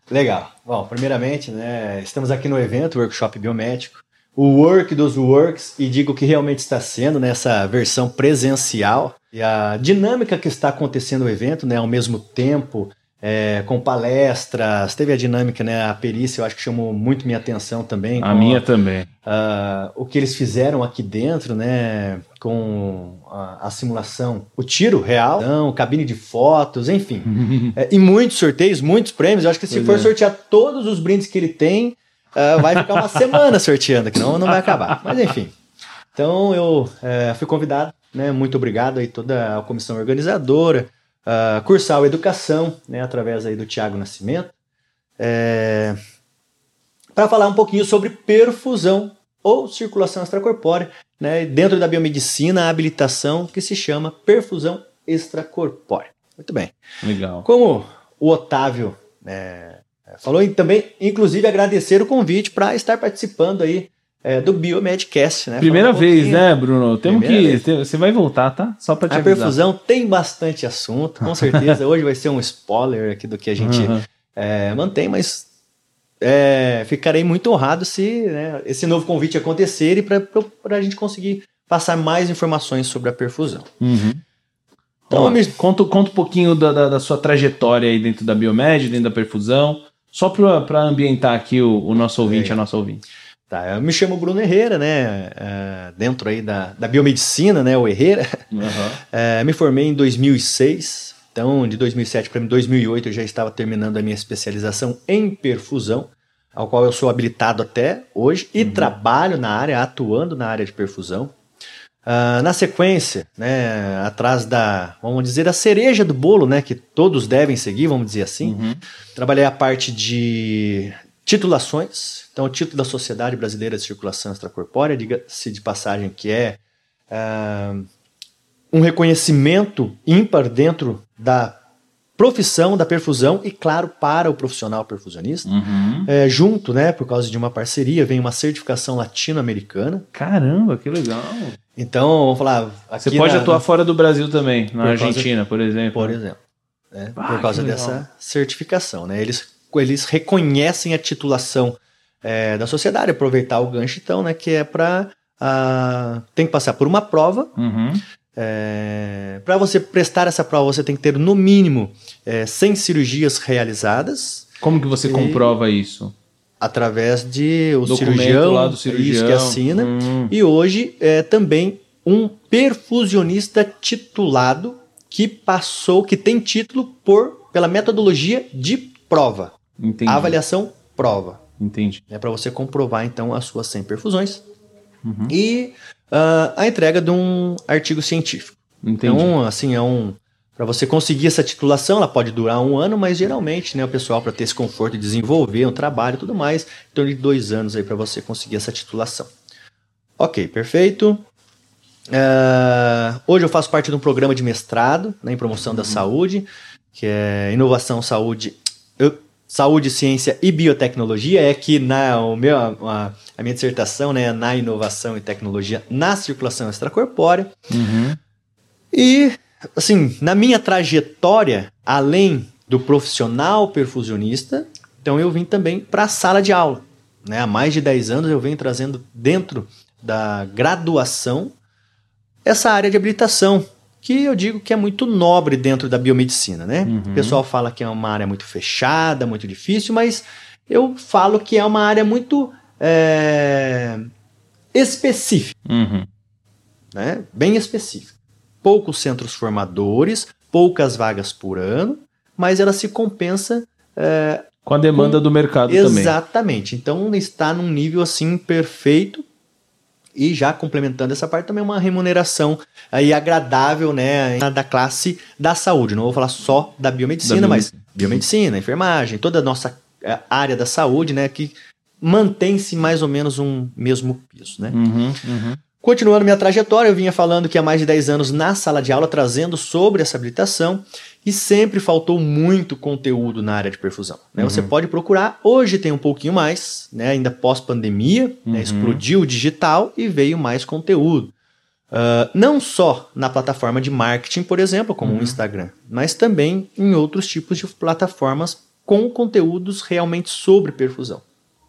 Legal. Bom, primeiramente, né, estamos aqui no evento Workshop Biomédico, o work dos works, e digo que realmente está sendo nessa versão presencial. E a dinâmica que está acontecendo no evento, né, ao mesmo tempo, é, com palestras, teve a dinâmica, né, a perícia, eu acho que chamou muito minha atenção também.
A minha também.
ah, o que eles fizeram aqui dentro, né, com a, a simulação, o tiro real, então, cabine de fotos, enfim. [LAUGHS] É, e muitos sorteios, muitos prêmios. Eu acho que se
Pois
for
é.
sortear todos os brindes que ele tem, ah, vai ficar uma semana sorteando, que não, não vai acabar. Mas enfim. Então eu eh, fui convidado, né? Muito obrigado aí toda a comissão organizadora, a Cursal Educação, né? Através aí do Tiago Nascimento, para falar um pouquinho sobre perfusão ou circulação extracorpórea, né? Dentro da biomedicina, a habilitação que se chama perfusão extracorpórea. Muito bem.
Legal.
Como o Otávio né, falou, e também, inclusive, agradecer o convite para estar participando aí é, do Biomedcast, né?
Primeira
um
vez, né, Bruno? Temos que. Tem- Você vai voltar, tá? Só pra te
A
avisar.
perfusão tem bastante assunto, com certeza. [LAUGHS] Hoje vai ser um spoiler aqui do que a gente
Uhum.
é, mantém, mas é, ficarei muito honrado se né, esse novo convite acontecer e para a gente conseguir passar mais informações sobre a perfusão.
Uhum.
Então,
Ó,
me-
conta, conta um pouquinho da, da, da sua trajetória aí dentro da Biomed, dentro da perfusão. Só para ambientar aqui o, o nosso ouvinte,
É.
a nossa ouvinte.
Tá, eu me chamo Bruno Herrera, né? é, dentro aí da, da biomedicina, né? O Herrera. É, me formei em 2006. Então, de 2007 para 2008, eu já estava terminando a minha especialização em perfusão, ao qual eu sou habilitado até hoje e trabalho na área, atuando na área de perfusão. Ah, na sequência, né, atrás da, vamos dizer, a cereja do bolo, né, que todos devem seguir, vamos dizer assim,
Uhum.
Trabalhei a parte de titulações, então o título da Sociedade Brasileira de Circulação Extracorpórea, diga-se de passagem que é ah, um reconhecimento ímpar dentro da profissão da perfusão e, claro, para o profissional perfusionista.
Uhum.
É, junto, né, por causa de uma parceria, vem uma certificação latino-americana.
Caramba, que legal.
Então, vamos falar...
Você pode
na-
atuar fora do Brasil também, na Argentina, por exemplo.
por exemplo. né?
Ah,
por causa
que legal.
dessa certificação. Né? Eles, eles reconhecem a titulação é, da sociedade, aproveitar o gancho então, né? que é para. tem que passar por uma prova.
Uhum.
para você prestar essa prova, você tem que ter no mínimo é, 100 cirurgias realizadas
Como que você
E-
comprova isso?
Através de o
Documento
cirurgião,
lá do
isso
cirurgião.
que assina.
Hum.
E hoje é também um perfusionista titulado que passou, que tem título por pela metodologia de prova.
Entendi.
Avaliação prova.
Entendi.
Né, para você comprovar então as suas 100 perfusões. E ah, a entrega de um artigo científico.
Entendi.
Então, assim, é um. Para você conseguir essa titulação, ela pode durar um ano, mas geralmente, né, o pessoal, para ter esse conforto de desenvolver um trabalho e tudo mais, em torno de dois anos aí para você conseguir essa titulação. Ok, perfeito. Ah, hoje eu faço parte de um programa de mestrado né, em promoção da saúde, que é Inovação, Saúde, eu- Saúde, Ciência e Biotecnologia. É que na, o meu, a, a minha dissertação né, é na inovação e tecnologia na circulação extracorpórea.
Uhum.
E, assim, na minha trajetória, além do profissional perfusionista, então eu vim também para a sala de aula. Né? Há mais de 10 anos eu venho trazendo dentro da graduação essa área de habilitação, que eu digo que é muito nobre dentro da biomedicina. Né?
Uhum.
O pessoal fala que é uma área muito fechada, muito difícil, mas eu falo que é uma área muito é, específica
Uhum.
né? bem específica. Poucos centros formadores, poucas vagas por ano, mas ela se compensa é,
Com a demanda do mercado também.
exatamente. Então está num nível assim perfeito e já complementando essa parte também uma remuneração aí agradável, né, da classe da saúde. Não vou falar só da biomedicina,
Da
mas
biomedicina.
biomedicina, enfermagem, toda a nossa é, área da saúde, né, que mantém-se mais ou menos um mesmo piso, né?
Uhum, uhum.
Continuando minha trajetória, eu vinha falando que há mais de 10 anos na sala de aula trazendo sobre essa habilitação e sempre faltou muito conteúdo na área de perfusão. né? Você pode procurar, hoje tem um pouquinho mais, né? ainda pós-pandemia, né?
Uhum.
explodiu o digital e veio mais conteúdo. Ah, não só na plataforma de marketing, por exemplo, como o Instagram, mas também em outros tipos de plataformas com conteúdos realmente sobre perfusão.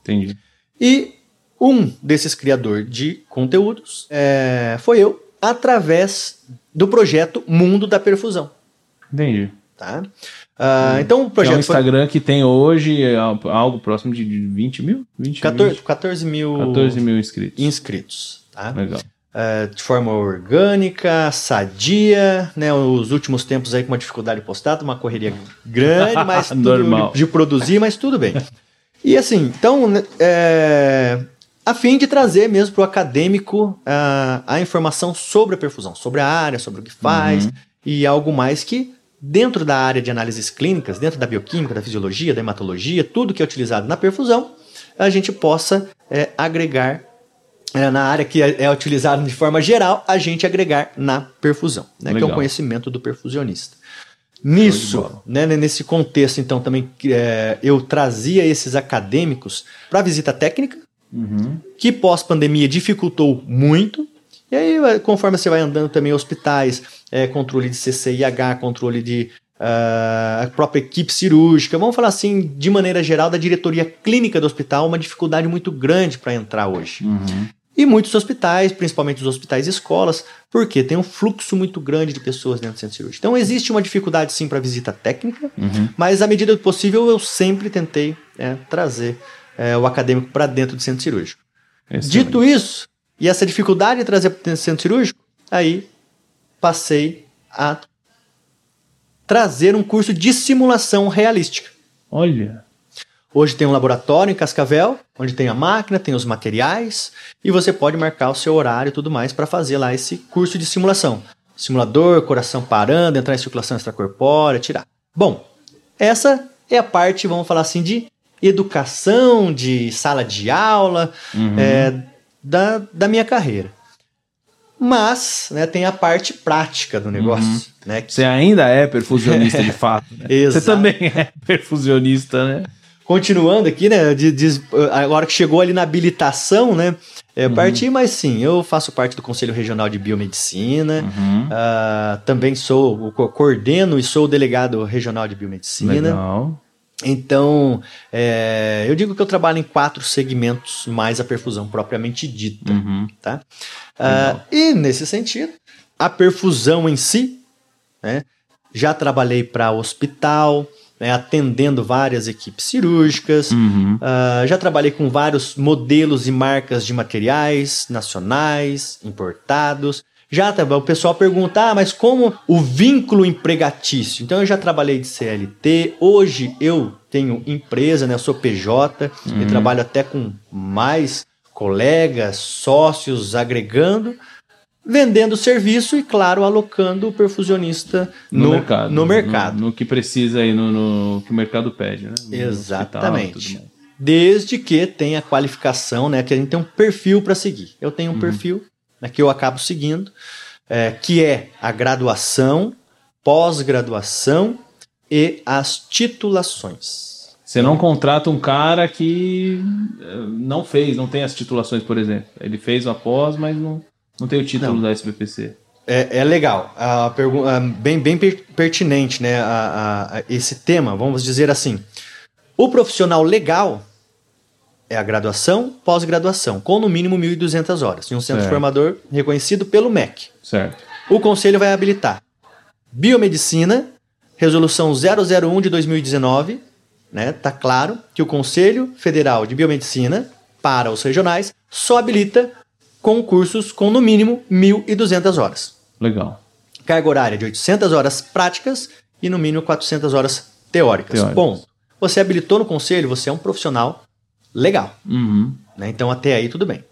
Entendi.
E um desses criadores de conteúdos é, foi eu, através do projeto Mundo da Perfusão.
Entendi.
Tá? Ah, então o
Que é um
projeto foi
Instagram que tem hoje é, algo próximo de 20 mil? 20,
14,
20,
14 mil
14 mil inscritos.
inscritos. Tá?
Legal.
É, de forma orgânica, sadia, né? Os últimos tempos aí com uma dificuldade de postar, uma correria grande, mas [LAUGHS]
Normal.
de produzir, mas tudo bem. E assim, então, né, é, a fim de trazer mesmo para o acadêmico ah, a informação sobre a perfusão, sobre a área, sobre o que faz
Uhum.
e algo mais que dentro da área de análises clínicas, dentro da bioquímica, da fisiologia, da hematologia, tudo que é utilizado na perfusão, a gente possa é, agregar é, na área que é, é utilizado de forma geral, a gente agregar na perfusão, né, que é o conhecimento do perfusionista. Nisso, né, nesse contexto, então, também é, eu trazia esses acadêmicos para visita técnica,
Uhum.
que pós-pandemia dificultou muito. E aí, conforme você vai andando também, hospitais, é, controle de CCIH, controle de ah, a própria equipe cirúrgica, vamos falar assim, de maneira geral, da diretoria clínica do hospital, uma dificuldade muito grande para entrar hoje.
Uhum.
E muitos hospitais, principalmente os hospitais e escolas, porque tem um fluxo muito grande de pessoas dentro do centro cirúrgico. Então existe uma dificuldade sim para visita técnica, mas à medida do possível eu sempre tentei é, trazer é, o acadêmico para dentro do centro cirúrgico.
Excelente.
Dito isso, e essa dificuldade de trazer para o centro cirúrgico, aí passei a trazer um curso de simulação realística.
Olha.
Hoje tem um laboratório em Cascavel, onde tem a máquina, tem os materiais, e você pode marcar o seu horário e tudo mais para fazer lá esse curso de simulação. Simulador, coração parando, entrar em circulação extracorpórea, tirar. Bom, essa é a parte, vamos falar assim, de educação, de sala de aula, é, da, da minha carreira. Mas né, tem a parte prática do negócio. Né, que
Você ainda é perfusionista de [LAUGHS] fato, né? Você também é perfusionista, né?
Continuando aqui, né? de- de- agora que chegou ali na habilitação, né? É, Parti, mas sim, eu faço parte do Conselho Regional de Biomedicina.
Uhum.
ah, também sou, co- coordeno e sou o delegado regional de biomedicina.
Legal.
Então, é, eu digo que eu trabalho em quatro segmentos mais a perfusão propriamente dita.
Uhum.
Tá? Ah, e nesse sentido, a perfusão em si, né, já trabalhei para hospital, né, atendendo várias equipes cirúrgicas,
Uhum.
ah, já trabalhei com vários modelos e marcas de materiais nacionais, importados. Já traba- o pessoal pergunta, ah, mas como o vínculo empregatício? Então eu já trabalhei de CLT, hoje eu tenho empresa, né? Eu sou PJ e trabalho até com mais colegas, sócios, agregando, vendendo serviço e, claro, alocando o perfusionista
No, mercado.
No mercado.
No, no que precisa aí, no, no que o mercado pede, né? No
Exatamente.
hospital.
Desde que tenha qualificação, né? Que a gente tem um perfil para seguir. Eu tenho um
Uhum.
perfil né, que eu acabo seguindo, é, que é a graduação, pós-graduação e as titulações.
Você não contrata um cara que eh, não fez, não tem as titulações, por exemplo. Ele fez o após, mas não, não tem o título
Não.
da SBPC.
É, é legal, a pergunta bem, bem per- pertinente, né? a- a- a esse tema, vamos dizer assim. O profissional legal é a graduação, pós-graduação, com no mínimo 1.200 horas, em um centro
Certo.
formador reconhecido pelo MEC.
Certo.
O Conselho vai habilitar Biomedicina, Resolução 001 de 2019, né? Tá claro que o Conselho Federal de Biomedicina, para os regionais, só habilita concursos com no mínimo 1.200 horas.
Legal.
Carga horária de 800 horas práticas e no mínimo 400 horas teóricas.
Teóricas.
Ponto. Você habilitou no Conselho, você é um profissional legal.
Uhum.
né? Então até aí tudo bem.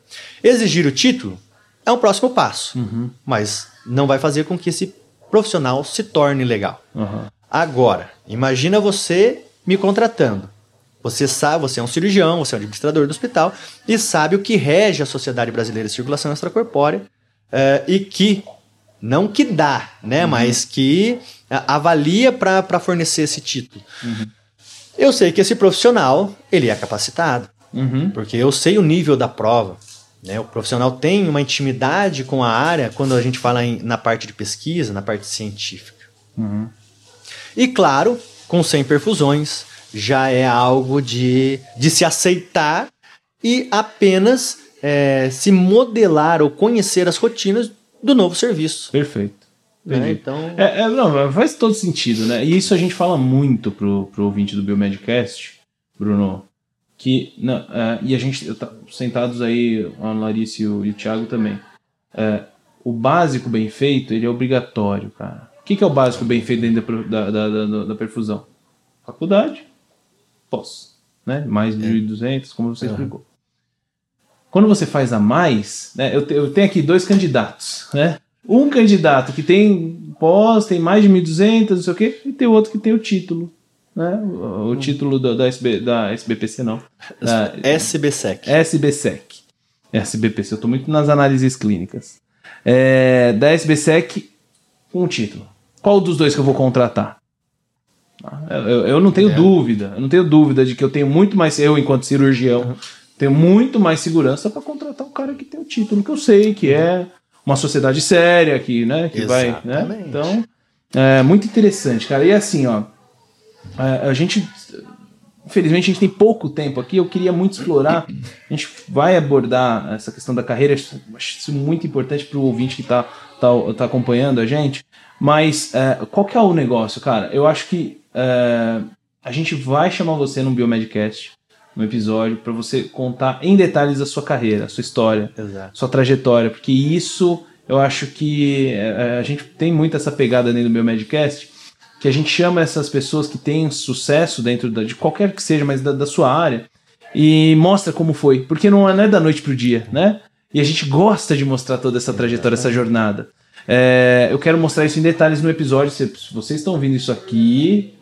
Exigir o título é um próximo passo, mas não vai fazer com que esse profissional se torne legal.
Uhum.
Agora, imagina você me contratando. Você sabe, você é um cirurgião, você é um administrador do hospital e sabe o que rege a Sociedade Brasileira de Circulação Extracorpórea eh, e que não que dá, né, mas que ah, avalia para fornecer esse título. Eu sei que esse profissional ele é capacitado.
Uhum.
Porque eu sei o nível da prova. Né? O profissional tem uma intimidade com a área quando a gente fala em- na parte de pesquisa, na parte científica.
Uhum.
E claro, com 100 perfusões, já é algo de, de se aceitar e apenas é, se modelar ou conhecer as rotinas do novo serviço.
Perfeito.
Né? Então,
É, é, não, faz todo sentido, né? E isso a gente fala muito pro, pro ouvinte do Biomedcast, Bruno, que. Não, é, e a gente, tá, sentados aí, a Larissa e o, e o Thiago também. É, o básico bem feito, ele é obrigatório, cara. O que, que é o básico bem feito dentro da, da, da, da- perfusão? Faculdade, pós, né? Mais de 1.200, como você explicou. Quando você faz a mais, né? Eu, te- eu tenho aqui dois candidatos, né? Um candidato que tem pós, tem mais de 1.200, não sei o quê, e tem outro que tem o título, né? O, o título da, da, SB, da SBPC, não. Da
SBSEC.
SBSEC. SBPC, eu tô muito nas análises clínicas. É, da SBSEC com o título. Qual dos dois que eu vou contratar? Eu, eu não tenho
É.
dúvida, eu não tenho dúvida de que eu tenho muito mais, eu enquanto cirurgião, tenho muito mais segurança para contratar um cara que tem o título, que eu sei que é uma sociedade séria, que, né, que vai, né?
Exatamente.
Então, é muito interessante, cara. E assim, ó, é, a gente infelizmente a gente tem pouco tempo aqui, eu queria muito explorar. A gente vai abordar essa questão da carreira, acho isso muito importante para o ouvinte que está tá, tá acompanhando a gente. Mas é, qual que é o negócio, cara? Eu acho que é, a gente vai chamar você num Biomedcast, no episódio, para você contar em detalhes a sua carreira, a sua história,
Exato.
sua trajetória, porque isso eu acho que é, a gente tem muito essa pegada dentro do Biomedcast, que a gente chama essas pessoas que têm sucesso dentro da, de qualquer que seja, mas da, da sua área, e mostra como foi, porque não é, não é da noite pro dia, né? E a gente gosta de mostrar toda essa trajetória, essa jornada. É, eu quero mostrar isso em detalhes no episódio. Se, se vocês estão ouvindo isso aqui,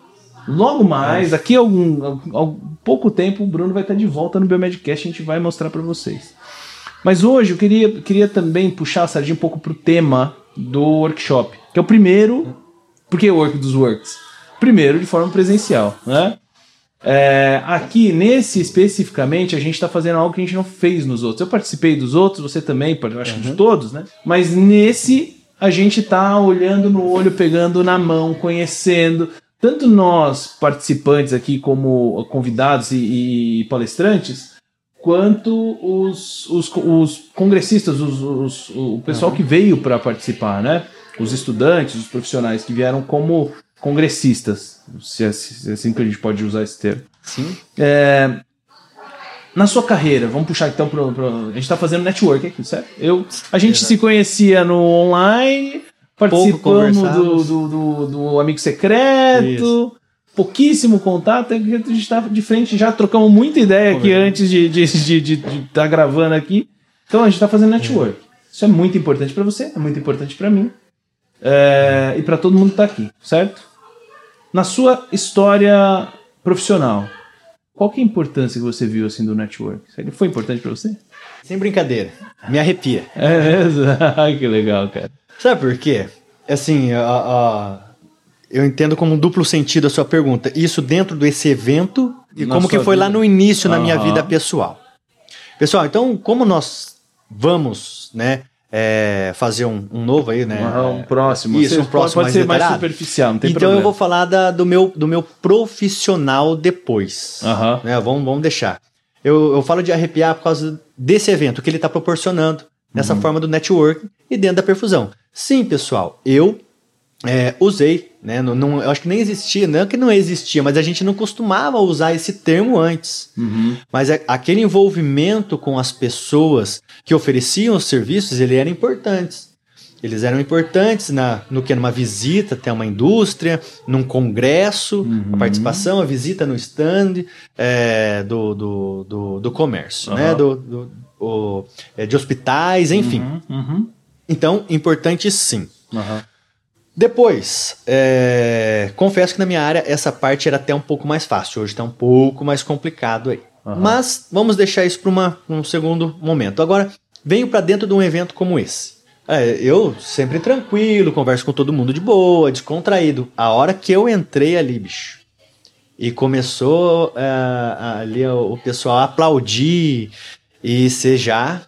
logo mais, daqui a algum, algum pouco tempo, o Bruno vai estar de volta no Biomedcast e a gente vai mostrar para vocês. Mas hoje eu queria, queria também puxar a sardinha um pouco pro tema do workshop, que é o primeiro. Por que o work dos works? Primeiro de forma presencial, né? É, aqui, nesse especificamente, a gente está fazendo algo que a gente não fez nos outros. Eu participei dos outros, você também, acho que de todos, né? Mas nesse, a gente tá olhando no olho, pegando na mão, conhecendo. Tanto nós, participantes aqui, como convidados e, e palestrantes, quanto os, os, os congressistas, os, os- o pessoal que veio para participar, né? Os estudantes, os profissionais que vieram como congressistas, se é, se é assim que a gente pode usar esse termo.
Sim.
É, na sua carreira, vamos puxar então pro- A gente tá fazendo network aqui, certo? Eu, a gente se conhecia no online, participamos do, do, do, do Amigo Secreto,
Isso.
pouquíssimo contato, a gente tá de frente, já trocamos muita ideia aqui antes de estar de, de, de tá gravando aqui. Então a gente tá fazendo network. Isso é muito importante para você, é muito importante para mim. é, e para todo mundo que tá aqui, certo? Na sua história profissional, qual que é a importância que você viu assim do network? Ele foi importante para você?
Sem brincadeira. Me arrepia.
É mesmo? Ai, [LAUGHS] que legal, cara.
Sabe por quê? Assim, a- a- eu entendo como um duplo sentido a sua pergunta. Isso dentro desse evento e
Na
como que foi lá
vida.
no início na minha vida pessoal. Pessoal, então, como nós vamos, né, é, fazer um, um novo aí, né?
um próximo.
Isso,
Você
um próximo
Pode, pode ser mais superficial, não tem
então
problema.
eu vou falar da- do, meu, do meu profissional depois.
Aham.
né? Vamos, vamos deixar. Eu, eu falo de arrepiar por causa desse evento que ele está proporcionando, nessa forma do network e dentro da perfusão. Sim, pessoal, eu é, usei, né? Não, não- eu acho que nem existia, não é que não existia, mas a gente não costumava usar esse termo antes.
Uhum.
Mas a- aquele envolvimento com as pessoas que ofereciam os serviços, ele era importante. Eles eram importantes na, no que? Numa visita até uma indústria, num congresso,
Uhum.
a participação, a visita no stand é, do, do, do, do comércio,
Aham.
né? Do, do- o- é, de hospitais, enfim.
Uhum. Uhum.
Então, importante sim.
Aham.
Depois, é, confesso que na minha área essa parte era até um pouco mais fácil. Hoje está um pouco mais complicado aí.
Aham.
Mas vamos deixar isso para um segundo momento. Agora, venho para dentro de um evento como esse. É, eu sempre tranquilo, converso com todo mundo de boa, descontraído. A hora que eu entrei ali, bicho, e começou é, ali o o pessoal a aplaudir e você já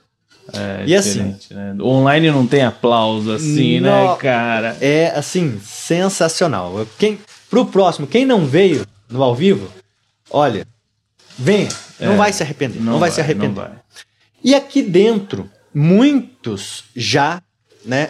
É
E assim?
né? Online não tem aplauso assim, né,
Não.
cara?
é assim sensacional. Quem pro próximo, quem não veio no ao vivo, olha, venha, não
É,
vai se arrepender, não, vai, se arrepender.
Não vai.
E aqui dentro, muitos já, né?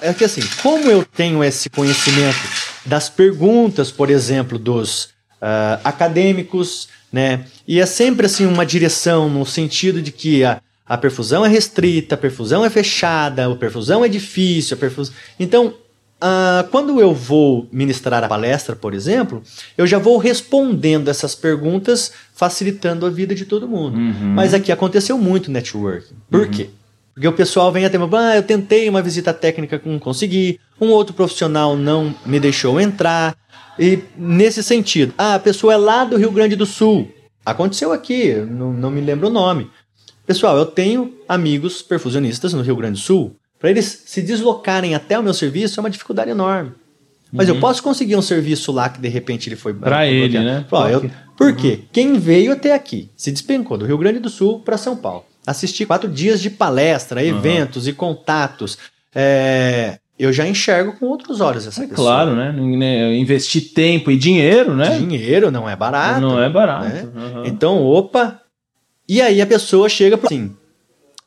É que assim, como eu tenho esse conhecimento das perguntas, por exemplo, dos ah, acadêmicos, né? E é sempre assim uma direção no sentido de que a, a perfusão é restrita, a perfusão é fechada, a perfusão é difícil, a perfusão. Então, ah, quando eu vou ministrar a palestra, por exemplo, eu já vou respondendo essas perguntas, facilitando a vida de todo mundo.
Uhum.
Mas aqui aconteceu muito networking. Por quê? Porque o pessoal vem até, ah, eu tentei uma visita técnica, não consegui, um outro profissional não me deixou entrar. E nesse sentido, ah, a pessoa é lá do Rio Grande do Sul. Aconteceu aqui, não, não me lembro o nome. Pessoal, eu tenho amigos perfusionistas no Rio Grande do Sul. Para eles se deslocarem até o meu serviço é uma dificuldade enorme. Mas eu posso conseguir um serviço lá que de repente ele foi
Uhum.
Foi
ele, né?
Ó, eu- por quê? Quem veio até aqui se despencou do Rio Grande do Sul para São Paulo. Assisti quatro dias de palestra, eventos e contatos. É, eu já enxergo com outros olhos essa
É
pessoa.
claro, né? Né, Investir tempo e dinheiro, né?
Dinheiro não é barato.
Não é barato.
né?
Aham.
Então, opa. E aí a pessoa chega para assim: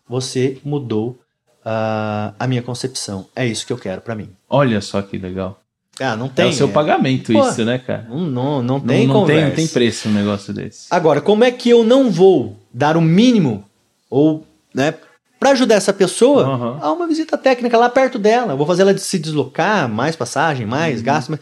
você mudou ah, a minha concepção. É isso que eu quero para mim.
Olha só que legal.
Ah, não tem.
é o seu
é,
pagamento
Pô,
isso, né, cara?
Não, não, não
Não,
tem
não,
conversa.
tem, não tem preço um negócio desse.
Agora, como é que eu não vou dar o mínimo ou, né, para ajudar essa pessoa
Aham.
a uma visita técnica lá perto dela? Eu vou fazer ela se deslocar, mais passagem,
Uhum.
mais gasto, mas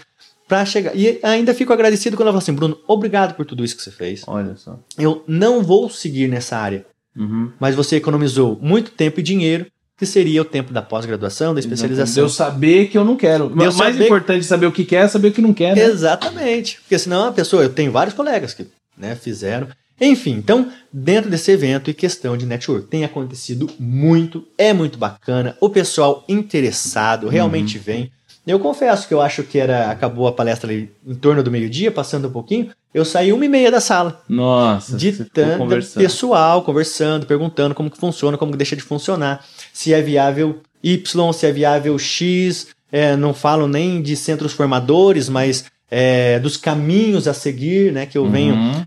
para chegar. E ainda fico agradecido quando ela fala assim, Bruno, obrigado por tudo isso que você fez.
Olha só.
Eu não vou seguir nessa área,
Uhum.
mas você economizou muito tempo e dinheiro, que seria o tempo da pós-graduação, da especialização.
Deu saber que eu não quero.
Deu
mais
saber-
importante saber o que quer é saber o que não quer, né?
Exatamente. Porque senão a pessoa, eu tenho vários colegas que né, fizeram. Enfim, então, dentro desse evento e questão de network, tem acontecido muito, é muito bacana, o pessoal interessado realmente vem. Eu confesso que eu acho que era acabou a palestra ali em torno do meio-dia, passando um pouquinho, eu saí uma e meia da sala.
Nossa,
De tanto
conversando.
pessoal conversando, perguntando como que funciona, como que deixa de funcionar, se é viável Y, se é viável X, é, não falo nem de centros formadores, mas é, dos caminhos a seguir, né, que eu venho
Uhum.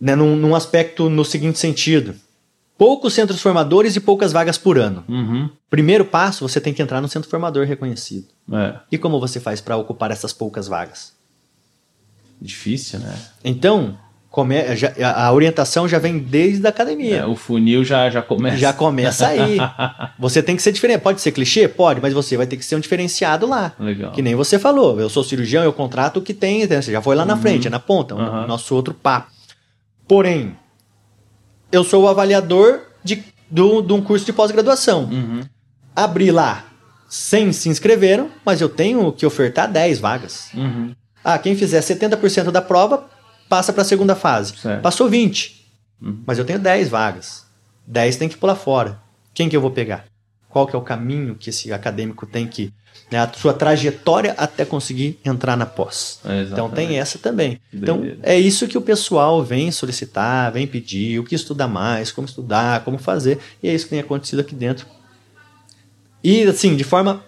né, num, num aspecto no seguinte sentido. Poucos centros formadores e poucas vagas por ano.
Uhum.
Primeiro passo, você tem que entrar no centro formador reconhecido.
É,
E como você faz para ocupar essas poucas vagas?
difícil, né?
Então, come- já- a orientação já vem desde a academia.
É, o funil já, já começa.
Já começa aí. [LAUGHS] Você tem que ser diferente. Pode ser clichê? Pode, mas você vai ter que ser um diferenciado lá.
Legal.
Que nem você falou. Eu sou cirurgião, eu contrato o que tem. Você já foi lá na frente, é na ponta. o
Uhum.
Nosso outro papo. Porém, eu sou o avaliador de, do, de um curso de pós-graduação.
Uhum.
Abri lá 100 se inscreveram, mas eu tenho que ofertar 10 vagas.
Uhum.
Ah, quem fizer 70% da prova passa para a segunda fase.
Certo.
Passou 20.
Uhum.
Mas eu tenho 10 vagas. 10 tem que pular fora. Quem que eu vou pegar? Qual que é o caminho que esse acadêmico tem que... Né, a sua trajetória até conseguir entrar na pós.
É,
Então tem essa também. Então é isso que o pessoal vem solicitar, vem pedir, o que estudar mais, como estudar, como fazer. E é isso que tem acontecido aqui dentro. E assim, de forma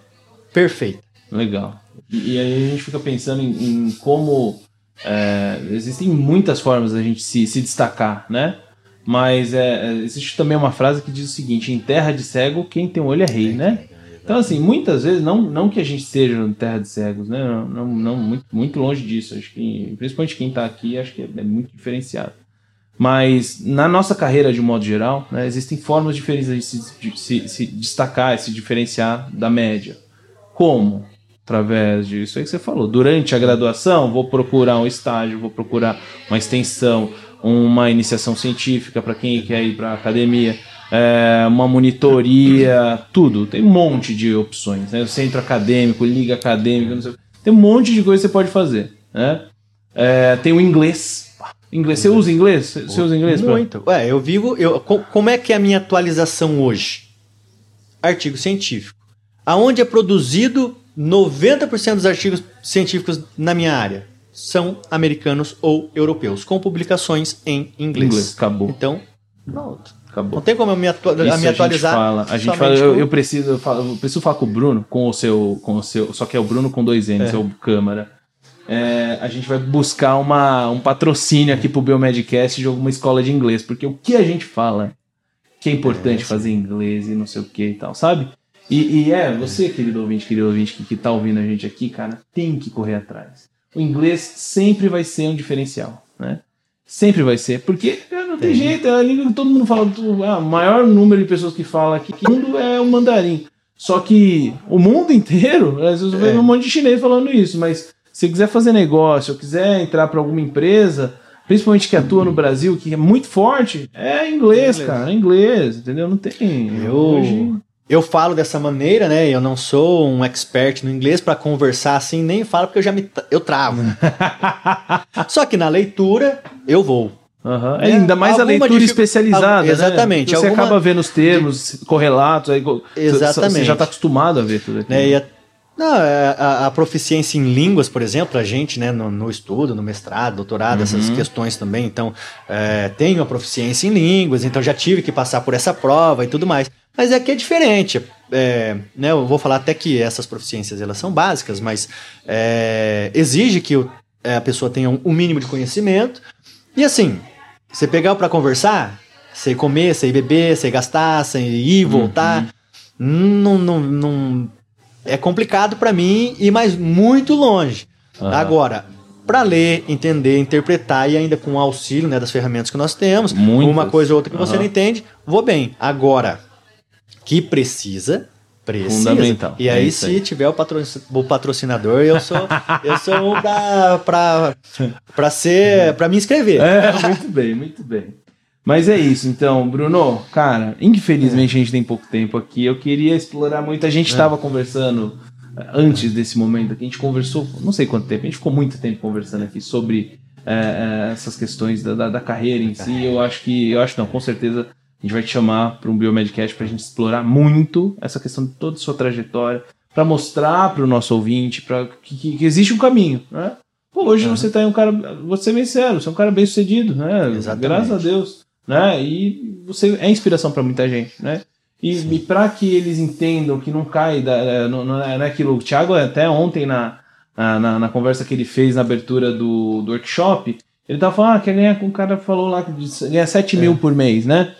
perfeita.
Legal. E, e aí a gente fica pensando em, em como é, existem muitas formas da gente se, se destacar, né? Mas é, é, existe também uma frase que diz o seguinte: em terra de cego, quem tem um olho é rei, né? Então, assim, muitas vezes, não, não que a gente esteja em terra de cegos, né? Não, não, não, muito, muito longe disso. Acho que, principalmente quem está aqui, acho que é, é muito diferenciado. Mas na nossa carreira, de modo geral, né, existem formas diferentes de se, de se- se destacar, se diferenciar da média. Como? Através disso aí que você falou. Durante a graduação, vou procurar um estágio, vou procurar uma extensão, uma iniciação científica para quem quer ir para a academia, é, uma monitoria, tudo. Tem um monte de opções. Né? Centro acadêmico, liga acadêmica, não sei. tem um monte de coisa que você pode fazer. Né? É, tem o inglês. Inglês. Você usa inglês? Você usa inglês? pra-
Muito. Ué, eu vivo. Eu, co- como é que é a minha atualização hoje? Artigo científico. Aonde é produzido 90% dos artigos científicos na minha área são americanos ou europeus, com publicações em inglês.
Inglês, acabou.
Então, pronto.
Acabou.
Não tem como eu me, atua-
Isso
a me atualizar.
A gente fala, a gente fala eu, eu preciso, eu, falo- eu preciso falar com o Bruno, com o seu, com o seu, só que é o Bruno com dois N's, é, o câmera. É, a gente vai buscar uma, um patrocínio aqui pro Biomedcast de alguma escola de inglês, porque o que a gente fala que é importante fazer inglês e não sei o que e tal, sabe? E, e é, você, querido ouvinte, querido ouvinte que, que tá ouvindo a gente aqui, cara, tem que correr atrás. O inglês sempre vai ser um diferencial, né? Sempre vai ser, porque cara, não tem,
Tem.
jeito, é a língua que todo mundo fala. ah, o maior número de pessoas que falam aqui no mundo é o mandarim. Só que o mundo inteiro, às vezes
É.
um monte de chinês falando isso, mas se quiser fazer negócio, ou quiser entrar para alguma empresa, principalmente que atua no Brasil, que é muito forte, é inglês,
Inglês.
cara, é inglês, entendeu? Não tem.
Eu,
Hoje-
eu falo dessa maneira, né? Eu não sou um expert no inglês para conversar assim, nem falo porque eu já me eu travo. [LAUGHS] Só que na leitura eu vou.
Aham.
Né?
Ainda mais a leitura
dificu-
especializada.
Al- exatamente.
Né? Você
Alguma-
acaba vendo os termos, correlatos, aí,
Exatamente.
Você já está acostumado a ver tudo aquilo.
Né? E a, não, é, a, a proficiência em línguas, por exemplo, a gente, né, no, no estudo, no mestrado, doutorado, essas
Uhum.
questões também. Então, é, tenho a proficiência em línguas, então já tive que passar por essa prova e tudo mais. Mas é que é diferente. é, né, eu vou falar até que essas proficiências elas são básicas, mas é, exige que o, é, a pessoa tenha um, um, mínimo de conhecimento. E assim, você pegar para conversar, você comer, você beber, você gastar, você ir voltar, uhum. não, não, não, é complicado para mim ir mais muito longe. Uhum. Agora, para ler, entender, interpretar e ainda com o auxílio né, das ferramentas que nós temos, Muitas. uma coisa ou outra que uhum. você não entende, vou bem. Agora, que precisa, Precisa. Fundamental. E aí, é se aí. tiver o, o, patrocinador, eu sou [LAUGHS] eu sou um pra, pra, pra ser. pra me inscrever.
É, muito bem, muito bem. Mas é isso, então, Bruno, cara, infelizmente é. a gente tem pouco tempo aqui. Eu queria explorar muito. A gente estava é. conversando eh, antes desse momento aqui, a gente conversou, não sei quanto tempo, a gente ficou muito tempo conversando aqui sobre é, essas questões da, da, da carreira em si. Eu acho que, eu acho não, com certeza a gente vai te chamar para um Biomedcast para a gente explorar muito essa questão de toda a sua trajetória, para mostrar para o nosso ouvinte pra, que, que, que, existe um caminho, né? Pô, hoje uhum. você tá um cara, vou ser bem sério, você é um cara bem sucedido, né? Exatamente. Graças a Deus, né? E você é inspiração para muita gente, né? E, e para que eles entendam que não cai, da, é, não, não, é, não é aquilo. O Thiago, até ontem, na, na, na, conversa que ele fez na abertura do, do workshop, ele tava falando, ah, quer ganhar, o cara falou lá que ganha 7 é. mil por mês, né?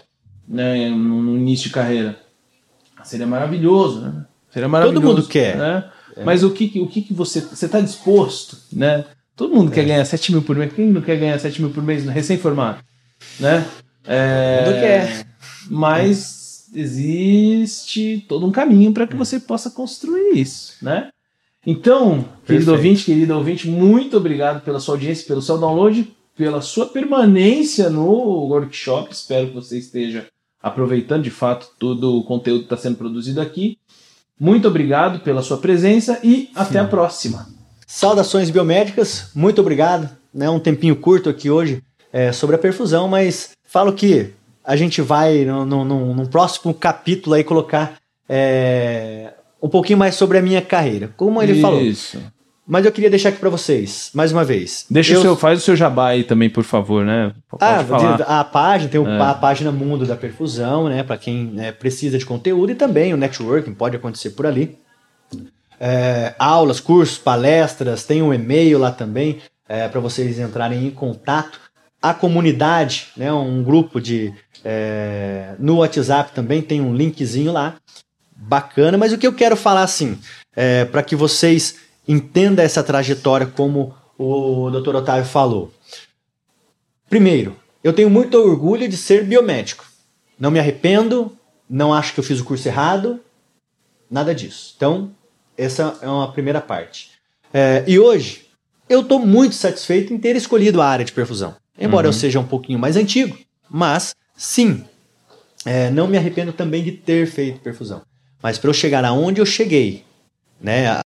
Né, no, início de carreira. Seria maravilhoso, né? Seria maravilhoso.
Todo mundo quer.
Né? É. Mas o que, o que, que você você está disposto, né? Todo mundo é. quer ganhar 7 mil por mês. Quem não quer ganhar 7 mil por mês recém-formado? Né? É,
Todo quer.
Mas existe todo um caminho para que você possa construir isso, né? Então, Perfeito. querido ouvinte, querido ouvinte, muito obrigado pela sua audiência, pelo seu download, pela sua permanência no workshop. Espero que você esteja aproveitando de fato todo o conteúdo que está sendo produzido aqui. Muito obrigado pela sua presença e até a próxima.
Saudações biomédicas, muito obrigado. Né, um tempinho curto aqui hoje é, sobre a perfusão, mas falo que a gente vai no, no, no, no próximo capítulo aí colocar é, um pouquinho mais sobre a minha carreira. Como ele Isso. falou. Mas eu queria deixar aqui para vocês, mais uma vez.
Deixa eu... o seu, faz o seu jabá aí também, por favor, né?
Pode ah, falar. a página, tem é. a página Mundo da Perfusão, né? Para quem né, precisa de conteúdo e também o networking pode acontecer por ali. É, aulas, cursos, palestras, tem um e-mail lá também é, para vocês entrarem em contato. A comunidade, né? Um grupo de é, no WhatsApp também tem um linkzinho lá, bacana. Mas o que eu quero falar assim, é, para que vocês entenda essa trajetória como o Dr. Otávio falou. Primeiro, eu tenho muito orgulho de ser biomédico. Não me arrependo, não acho que eu fiz o curso errado, nada disso. Então, essa é uma primeira parte. É, e hoje, eu estou muito satisfeito em ter escolhido a área de perfusão. Embora uhum. eu seja um pouquinho mais antigo, mas sim, é, não me arrependo também de ter feito perfusão. Mas para eu chegar aonde eu cheguei, né,